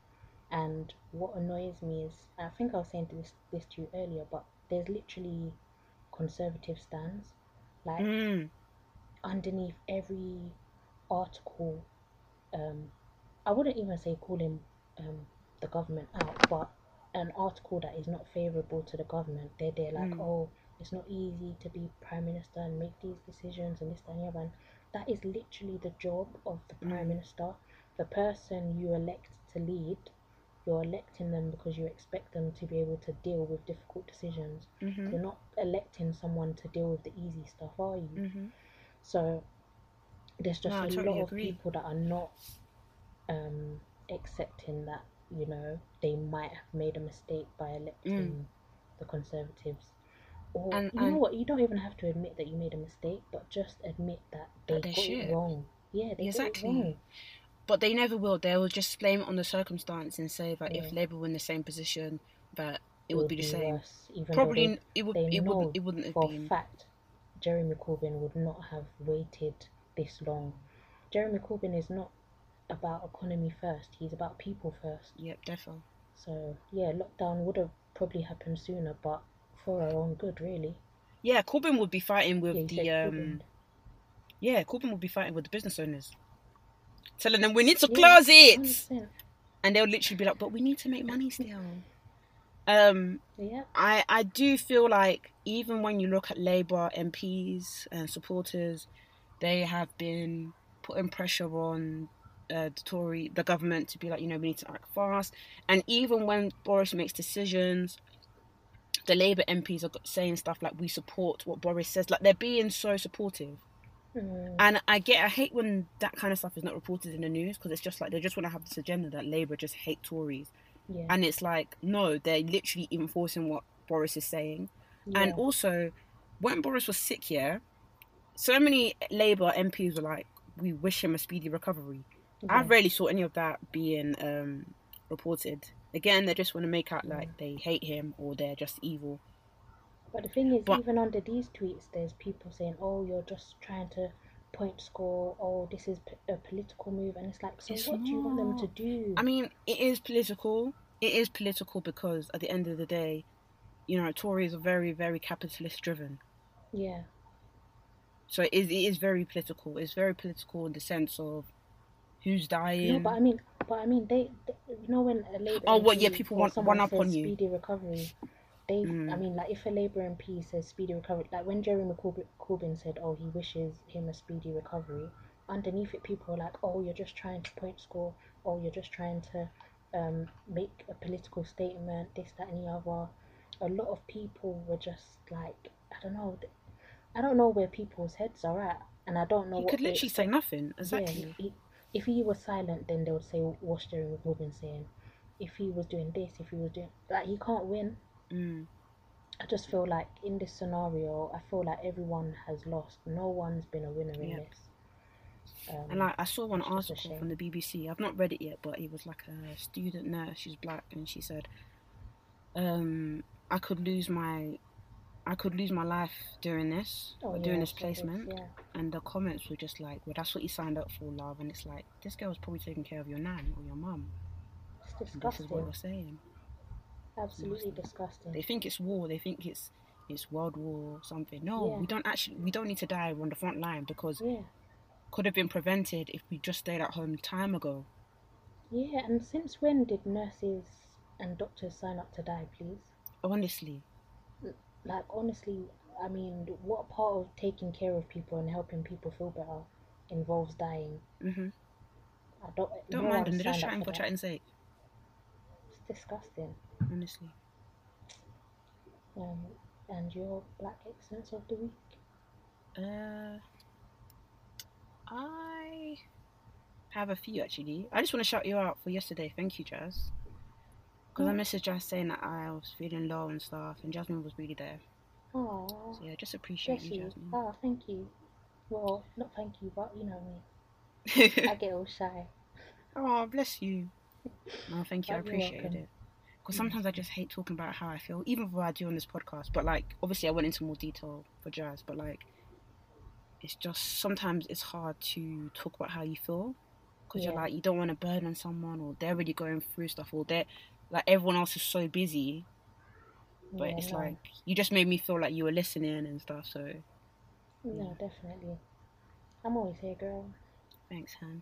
And what annoys me is, I think I was saying this this to you earlier, but there's literally conservative stands, like
Mm.
Underneath every article. Um, I wouldn't even say calling um the government out, but an article that is not favourable to the government, they're there like,
Mm.
oh, it's not easy to be prime minister and make these decisions and this that, and the other. And that is literally the job of the prime
Mm.
minister, the person you elect to lead. You're electing them because you expect them to be able to deal with difficult decisions.
Mhm.
You're not electing someone to deal with the easy stuff, are you?
Mhm.
So there's just
No,
a
totally
lot of
agree.
people that are not um, accepting that you know they might have made a mistake by electing the Conservatives. Or
Mm. And-
you know
and-
what? You don't even have to admit that you made a mistake, but just admit that they
That
got
shit.
it wrong. Yeah, they
Exactly.
got it wrong.
But they never will. They will just blame it on the circumstance and say that
Yeah.
if Labour were in the same position, that it would be the same.
worse,
Probably it would. It would. It wouldn't have been.
fact Jeremy Corbyn would not have waited this long. Jeremy Corbyn is not about economy first, he's about people first.
Yep, defo.
So yeah, lockdown would have probably happened sooner, but for our own good really.
Yeah, Corbyn would be fighting with
Yeah,
the um.
Corbyn.
Yeah, Corbyn would be fighting with the business owners, telling them we need to
Yeah,
close it,
100%.
and they'll literally be like, "But we need to make money still." Um,
Yeah,
I I do feel like even when you look at Labour MPs and supporters, they have been putting pressure on uh, the Tory, the government, to be like, you know, we need to act fast. And even when Boris makes decisions, the Labour MPs are saying stuff like, "We support what Boris says." Like they're being so supportive.
Mm,
And I get, I hate when that kind of stuff is not reported in the news because it's just like they just want to have this agenda that Labour just hate Tories,
yeah,
and it's like no, they're literally enforcing what Boris is saying. And also, when Boris was sick, yeah, so many Labour MPs were like, "We wish him a speedy recovery." I
yeah.
rarely saw any of that being um, reported. Again, they just want to make out like
Mm.
they hate him or they're just evil.
But the thing is,
But-
even under these tweets, there's people saying, "Oh, you're just trying to point score. Oh, this is p- a political move," and it's like, so
It's
what do you want them to do?
I mean, it is political. It is political because at the end of the day, you know, Tories are very, very capitalist driven.
yeah,
So it is, it is very political. It's very political in the sense of who's dying.
no, but I mean, but I mean, they, they you know, when a Labour
Oh, what, yeah, people want-
someone
one up on you.
speedy recovery. They,
Mm.
I mean, like if a Labour MP says speedy recovery, like when Jeremy Corbyn, Corbyn said, "Oh, he wishes him a speedy recovery," underneath it, people are like, "Oh, you're just trying to point score. Oh, you're just trying to um, make a political statement. This, that, and the other." A lot of people were just like, I don't know, I don't know where people's heads are at, and I don't know
he could
they
literally say nothing. Exactly.
he, he, if he was silent, then they would say, "What's Jeremy Corbyn saying?" If he was doing this, if he was doing like, he can't win.
Mm.
I just feel like in this scenario, I feel like everyone has lost. No one's been a winner in
Yep.
this. Um,
And like I saw one
it's just a
article from the BBC. I've not read it yet, but it was like a student nurse. She's black, and she said, um, "I could lose my, I could lose my life doing this,
oh, yeah,
this
so it's-
placement."
Yeah,
And the comments were just like, "Well, that's what you signed up for, love." And it's like, this girl was probably taking care of your nan or your mum. this is what you're saying.
Absolutely disgusting.
They think it's war. They think it's it's World War something. No,
Yeah.
we don't actually. We don't need to die on the front line because
Yeah,
could have been prevented if we just stayed at home time ago.
yeah. And since when did nurses and doctors sign up to die, please?
Honestly,
Like honestly, I mean, what part of taking care of people and helping people feel better involves dying?
Mm-hmm.
I don't.
don't
no
mind them. They're just chatting for
that.
chatting's sake.
Disgusting.
Honestly.
Um, and your black excellence of the week?
Uh, I have a few actually. I just want to shout you out for yesterday. Thank you, Jas. Because I
Oh.
messaged Jas saying that I was feeling low and stuff, and Jasmine was really there.
Oh,
So yeah, just appreciate you. Jasmine.
Oh, thank you. Well, not thank you, but you know me. (laughs) I get all shy.
oh, bless you. No, thank you. I
you're
it. Because sometimes I just hate talking about how I feel, even though I do on this podcast. But like, obviously, I went into more detail for Jas. But like, it's just sometimes it's hard to talk about how you feel because you're like you don't want to burden someone, or they're really going through stuff, or they're like everyone else is so busy. But
Yeah,
it's
no.
like you just made me feel like you were listening and stuff. So
No, definitely. I'm always here, girl.
thanks, Han.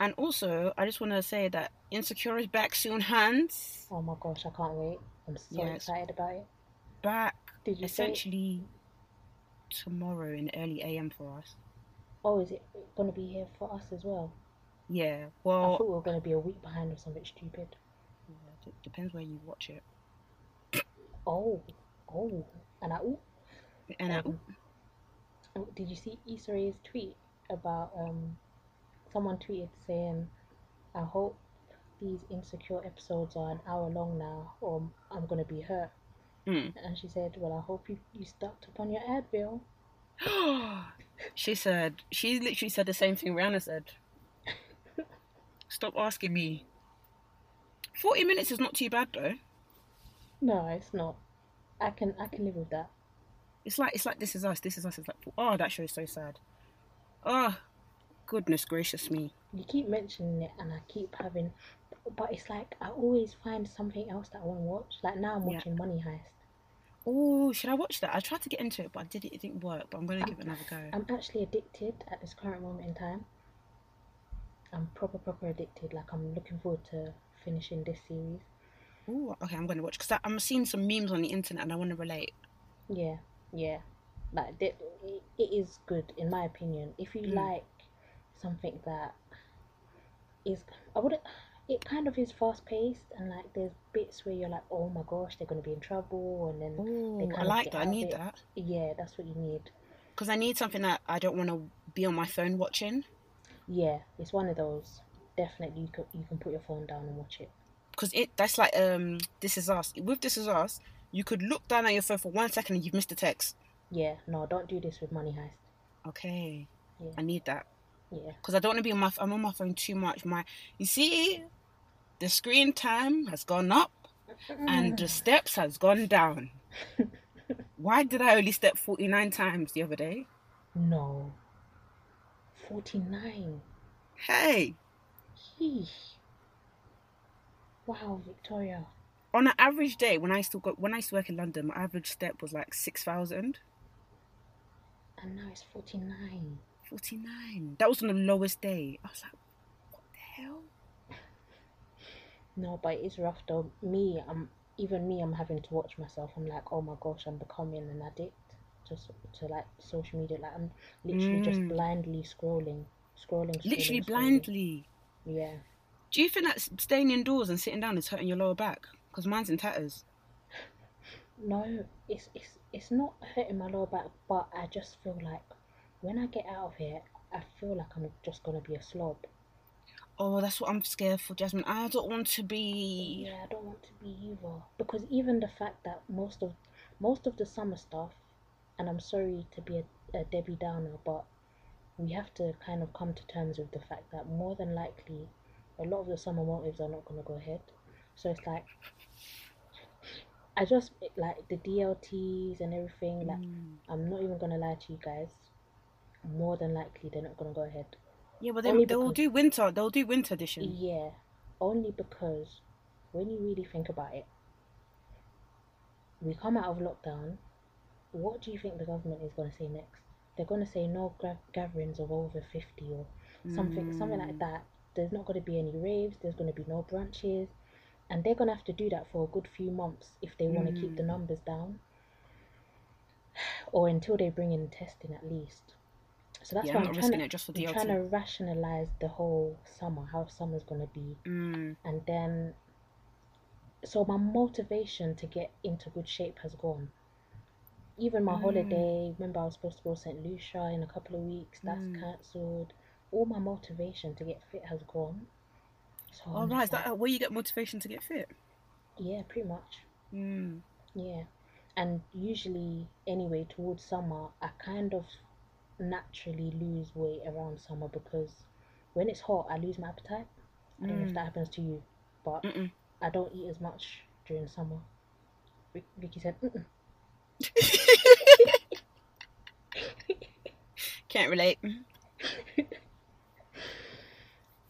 And also, I just want to say that Insecure is back soon, hands.
Oh my gosh, I can't wait. I'm so
Yes.
excited about it.
Back
Did you
essentially tomorrow in early AM for us.
Oh, is it gonna be here for us as well?
Yeah, well.
I thought we were gonna be a week behind or something stupid.
yeah, d- depends where you watch it. (coughs)
Oh, oh, and I. Ooh,
And uh,
um, Oh, did you see Issa Rae's tweet about um someone tweeted saying, I hope these insecure episodes are an hour long now or I'm gonna be hurt.
Mm.
And she said, Well I hope you, you stocked up on your Advil. (gasps)
she said she literally said the same thing Rihanna said. (laughs) Stop asking me. Forty minutes is not too bad though.
No, it's not. I can I can live with that.
It's like it's like this is us. This is us. It's like oh that show is so sad. Oh, goodness gracious me.
You keep mentioning it and I keep having but it's like I always find something else that I want to watch. Like now I'm
Yeah.
watching Money Heist.
Oh, should I watch that? I tried to get into it, but I did it. It didn't work. But I'm gonna give it another go.
I'm actually addicted at this current moment in time. I'm proper proper addicted. Like I'm looking forward to finishing this series.
Oh, okay. I'm gonna watch because I'm seeing some memes on the internet and I want to relate.
Yeah, yeah. Like it, it is good in my opinion. If you
Mm.
like something that is, I wouldn't. It kind of is fast paced and like there's bits where you're like, oh my gosh, they're gonna be in trouble, and then
Oh, I
kind of
like that. I need that
yeah, that's what you need.
because I need something that I don't want to be on my phone watching.
Yeah, it's one of those. Definitely, you can you can put your phone down and watch it.
Because it that's like um, this is us. With this is us, you could look down at your phone for one second and you've missed a text.
Yeah, no, don't do this with Money Heist.
Okay,
Yeah.
I need that.
Yeah,
because I don't want to be on my. I'm on my phone too much. My, you see, the screen time has gone up and the (laughs) steps has gone down. Why did I only step 49 times the other day?
no. Forty nine.
Hey,
Yeesh. Wow, Victoria.
on an average day when I still got when I used to work in London, my average step was like six thousand.
And now it's 49.
49. That was on the lowest day. I was like, what the hell?
No, but it's rough though. Me, I'm even me. I'm having to watch myself. I'm like, oh my gosh, I'm becoming an addict just to like social media. Like I'm literally just
Mm.
blindly scrolling, scrolling, scrolling
Literally
scrolling.
blindly.
Yeah.
Do you think that staying indoors and sitting down is hurting your lower back? Because mine's in tatters.
No, it's it's it's not hurting my lower back, but I just feel like when I get out of here, I feel like I'm just gonna be a slob.
Oh, that's what I'm scared for, Jasmine. I don't want to be.
Yeah, I don't want to be either. Because even the fact that most of most of the summer stuff, and I'm sorry to be a, a Debbie Downer, but we have to kind of come to terms with the fact that more than likely, a lot of the summer motives are not gonna go ahead. So it's like, I just like the DLTs and everything. Like,
Mm.
I'm not even gonna lie to you guys. More than likely, they're not gonna go ahead.
Yeah, but they'll do winter. They'll do winter edition.
Yeah, only because when you really think about it, we come out of lockdown. What do you think the government is going to say next? They're going to say no gra- gatherings of over 50 or something, something like
Mm.
that. There's not going to be any raves, there's going to be no brunches, and they're going to have to do that for a good few months if they want to keep the
Mm.
numbers down (sighs) or until they bring in testing at least. So that's
Yeah,
why
I'm
I'm
risking
to,
it just for
I'm trying to rationalize the whole summer, how summer's going to be
Mm.
and then so my motivation to get into good shape has gone even my
Mm.
holiday remember i was supposed to go to st lucia in a couple of weeks that's
Mm.
cancelled all my motivation to get fit has gone so
Oh,
I'm
right. Is that where you get motivation to get fit?
yeah pretty much
Mm.
yeah and usually anyway towards summer i kind of naturally lose weight around summer because when it's hot i lose my appetite i don't know if
Mm.
that happens to you but
Mm-mm.
I don't eat as much during summer. Vic- Vicky said. (laughs)
Can't relate. (laughs)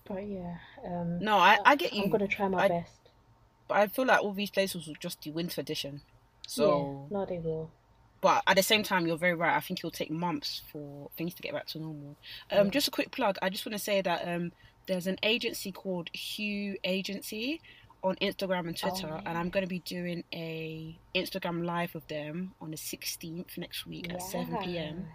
but yeah, um,
No, I, I get you.
I'm gonna try my
I-
best.
But I feel like all these places will just do winter edition. So,
yeah, no, they will.
But at the same time, you're very right. I think it'll take months for things to get back to normal. Um,
Yeah.
just a quick plug. I just want to say that um, there's an agency called Hue Agency on Instagram and Twitter,
Oh,
and I'm going to be doing a Instagram live with them on the 16th next week at 7 p.m.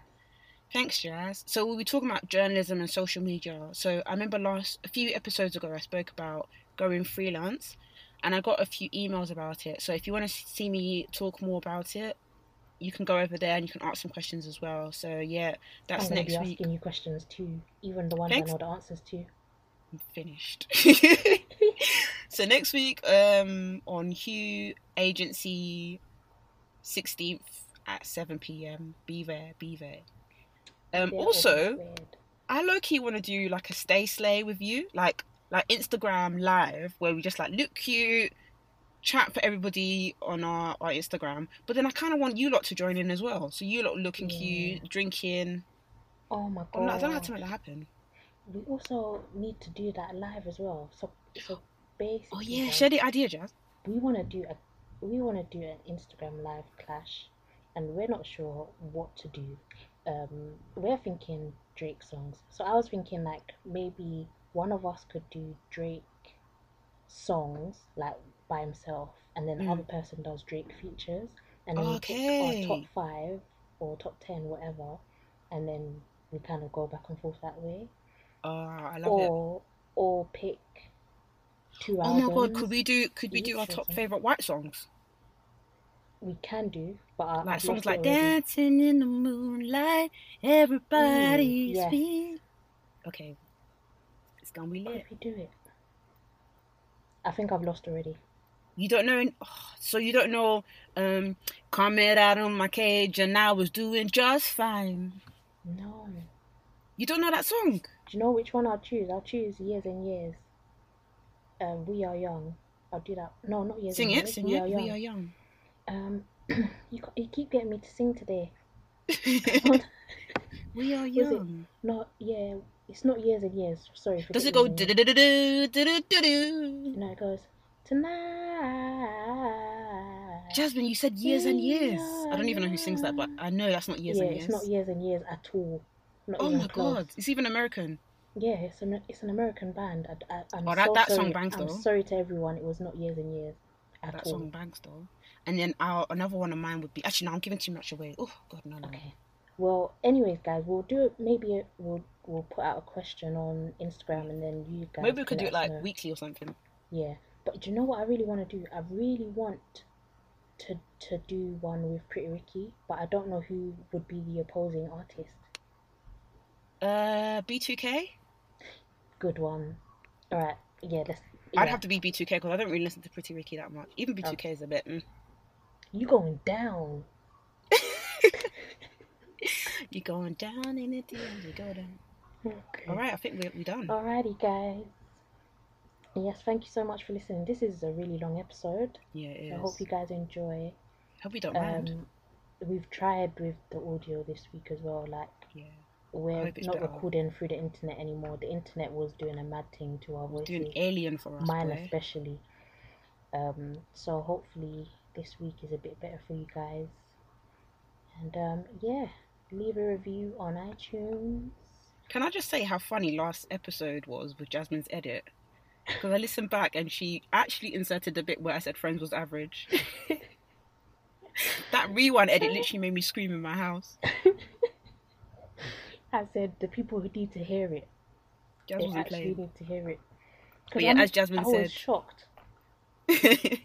Thanks, Jas. So we'll be talking about journalism and social media. So I remember last a few episodes ago I spoke about going freelance, and I got a few emails about it. So if you want to see me talk more about it, you can go over there and you can ask some questions as well. So yeah, that's
I'm
next
be
week.
asking you questions too, even the ones
Thanks.
I know the answers to.
I'm finished. (laughs) so next week, um, on Hue Agency, sixteenth at seven p.m. Be there, be there. Um,
They're
also. I low key want to do like a stay slay with you, like like Instagram live, where we just like look cute, chat for everybody on our, our Instagram. But then I kind of want you lot to join in as well. So you lot looking
Yeah.
cute, drinking.
Oh my god!
I don't know how to make that happen.
We also need to do that live as well. So, so basically,
Oh yeah, share the idea, Jas.
we want to do a we want to do an Instagram live clash, and we're not sure what to do. Um, we're thinking Drake songs. So I was thinking like maybe one of us could do Drake songs like by himself, and then the
Mm.
other person does Drake features, and then we pick our top five or top ten, whatever, and then we kind of go back and forth that way,
Oh, I love it.
or or pick two
Oh my god, could we do could we do our top favorite white songs?
We can do, but I,
Like songs like. Dancing in the Moonlight, Everybody's
yeah.
Okay. It's gonna be lit.
we do it? I think I've lost already.
You don't know oh, so you don't know um coming out of my cage and I was doing just fine.
No.
You don't know that song?
Do you know which one I'll choose? I'll choose Years and Years. Um, We Are Young. I'll do that. No, not Years
Sing
and
it,
Years.
sing
we
it.
Are
We are young.
Um, (clears throat) you, you keep getting me to sing today. (laughs) (laughs)
we are young.
not, yeah, it's not Years and Years. Sorry.
Does it go do
and
do
Years.
do do do do do?
No, it goes, Tonight.
Jasmine, you said years and years. I don't even know who sings that, but I know that's not years
yeah,
and years.
it's not Years and Years at all. Not
Oh my
close.
god, it's even American.
Yeah, it's an it's an American band. I, I, I'm
Oh, that-
so
that
sorry.
song bangs
I'm sorry to everyone. It was not years and years at
That
all.
song bangs though. And then our another one of mine would be actually no, I'm giving too much away. Oh god, no, no.
Okay. Well, anyways, guys, we'll do it. Maybe we'll we'll put out a question on Instagram, and then you guys.
Maybe we could do it like
know.
weekly or something.
Yeah, but do you know what I really want to do? I really want to to do one with Pretty Ricky, but I don't know who would be the opposing artist.
Uh, B2K.
Good one. All right. Yeah. Let's.
I'd have to be B2K because I don't really listen to Pretty Ricky that much. Even B2K is a bit. Mm.
You going down? (laughs)
You're going down in it, you go down.
Okay.
All right, I think we're we done.
Alrighty, guys. Yes, thank you so much for listening. This is a really long episode.
Yeah, it
I
is.
hope you guys enjoy.
Hope you don't mind.
Um, we've tried with the audio this week as well. Like
Yeah,
we're not
better.
recording through the internet anymore. The internet was doing a mad thing to our voices,
doing alien for us.
mine
boy.
especially. Um, so hopefully this week is a bit better for you guys. And um, yeah, leave a review on iTunes.
Can I just say how funny last episode was with Jasmine's edit? Because I listened back and she actually inserted the bit where I said Friends was average. (laughs) that rewind edit literally made me scream in my house.
I said the people who need to hear it,
Jas
they actually
playing.
need to hear it.
But yeah,
I'm-
as Jasmine
I was
said,
shocked. (laughs)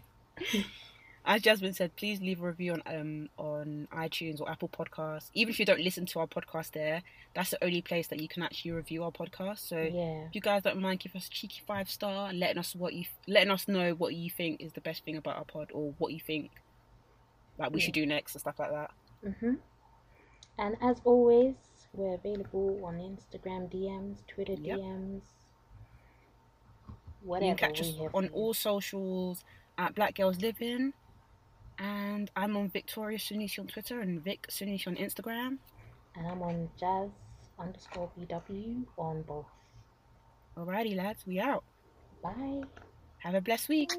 as Jasmine said, please leave a review on um on iTunes or Apple Podcasts. Even if you don't listen to our podcast there, that's the only place that you can actually review our podcast. So
Yeah.
if you guys don't mind, give us a cheeky five star and letting us what you letting us know what you think is the best thing about our pod or what you think like we
Yeah.
should do next and stuff like that.
hmm And as always, we're available on Instagram DMs, Twitter
Yep.
DMs,
You can catch us on all socials at Black Gals Livin. And I'm on Victoria Sanusi on Twitter and Vic Sanusi on Instagram.
And I'm on Jas underscore BW on both.
Alrighty lads, we out.
Bye.
Have a blessed week.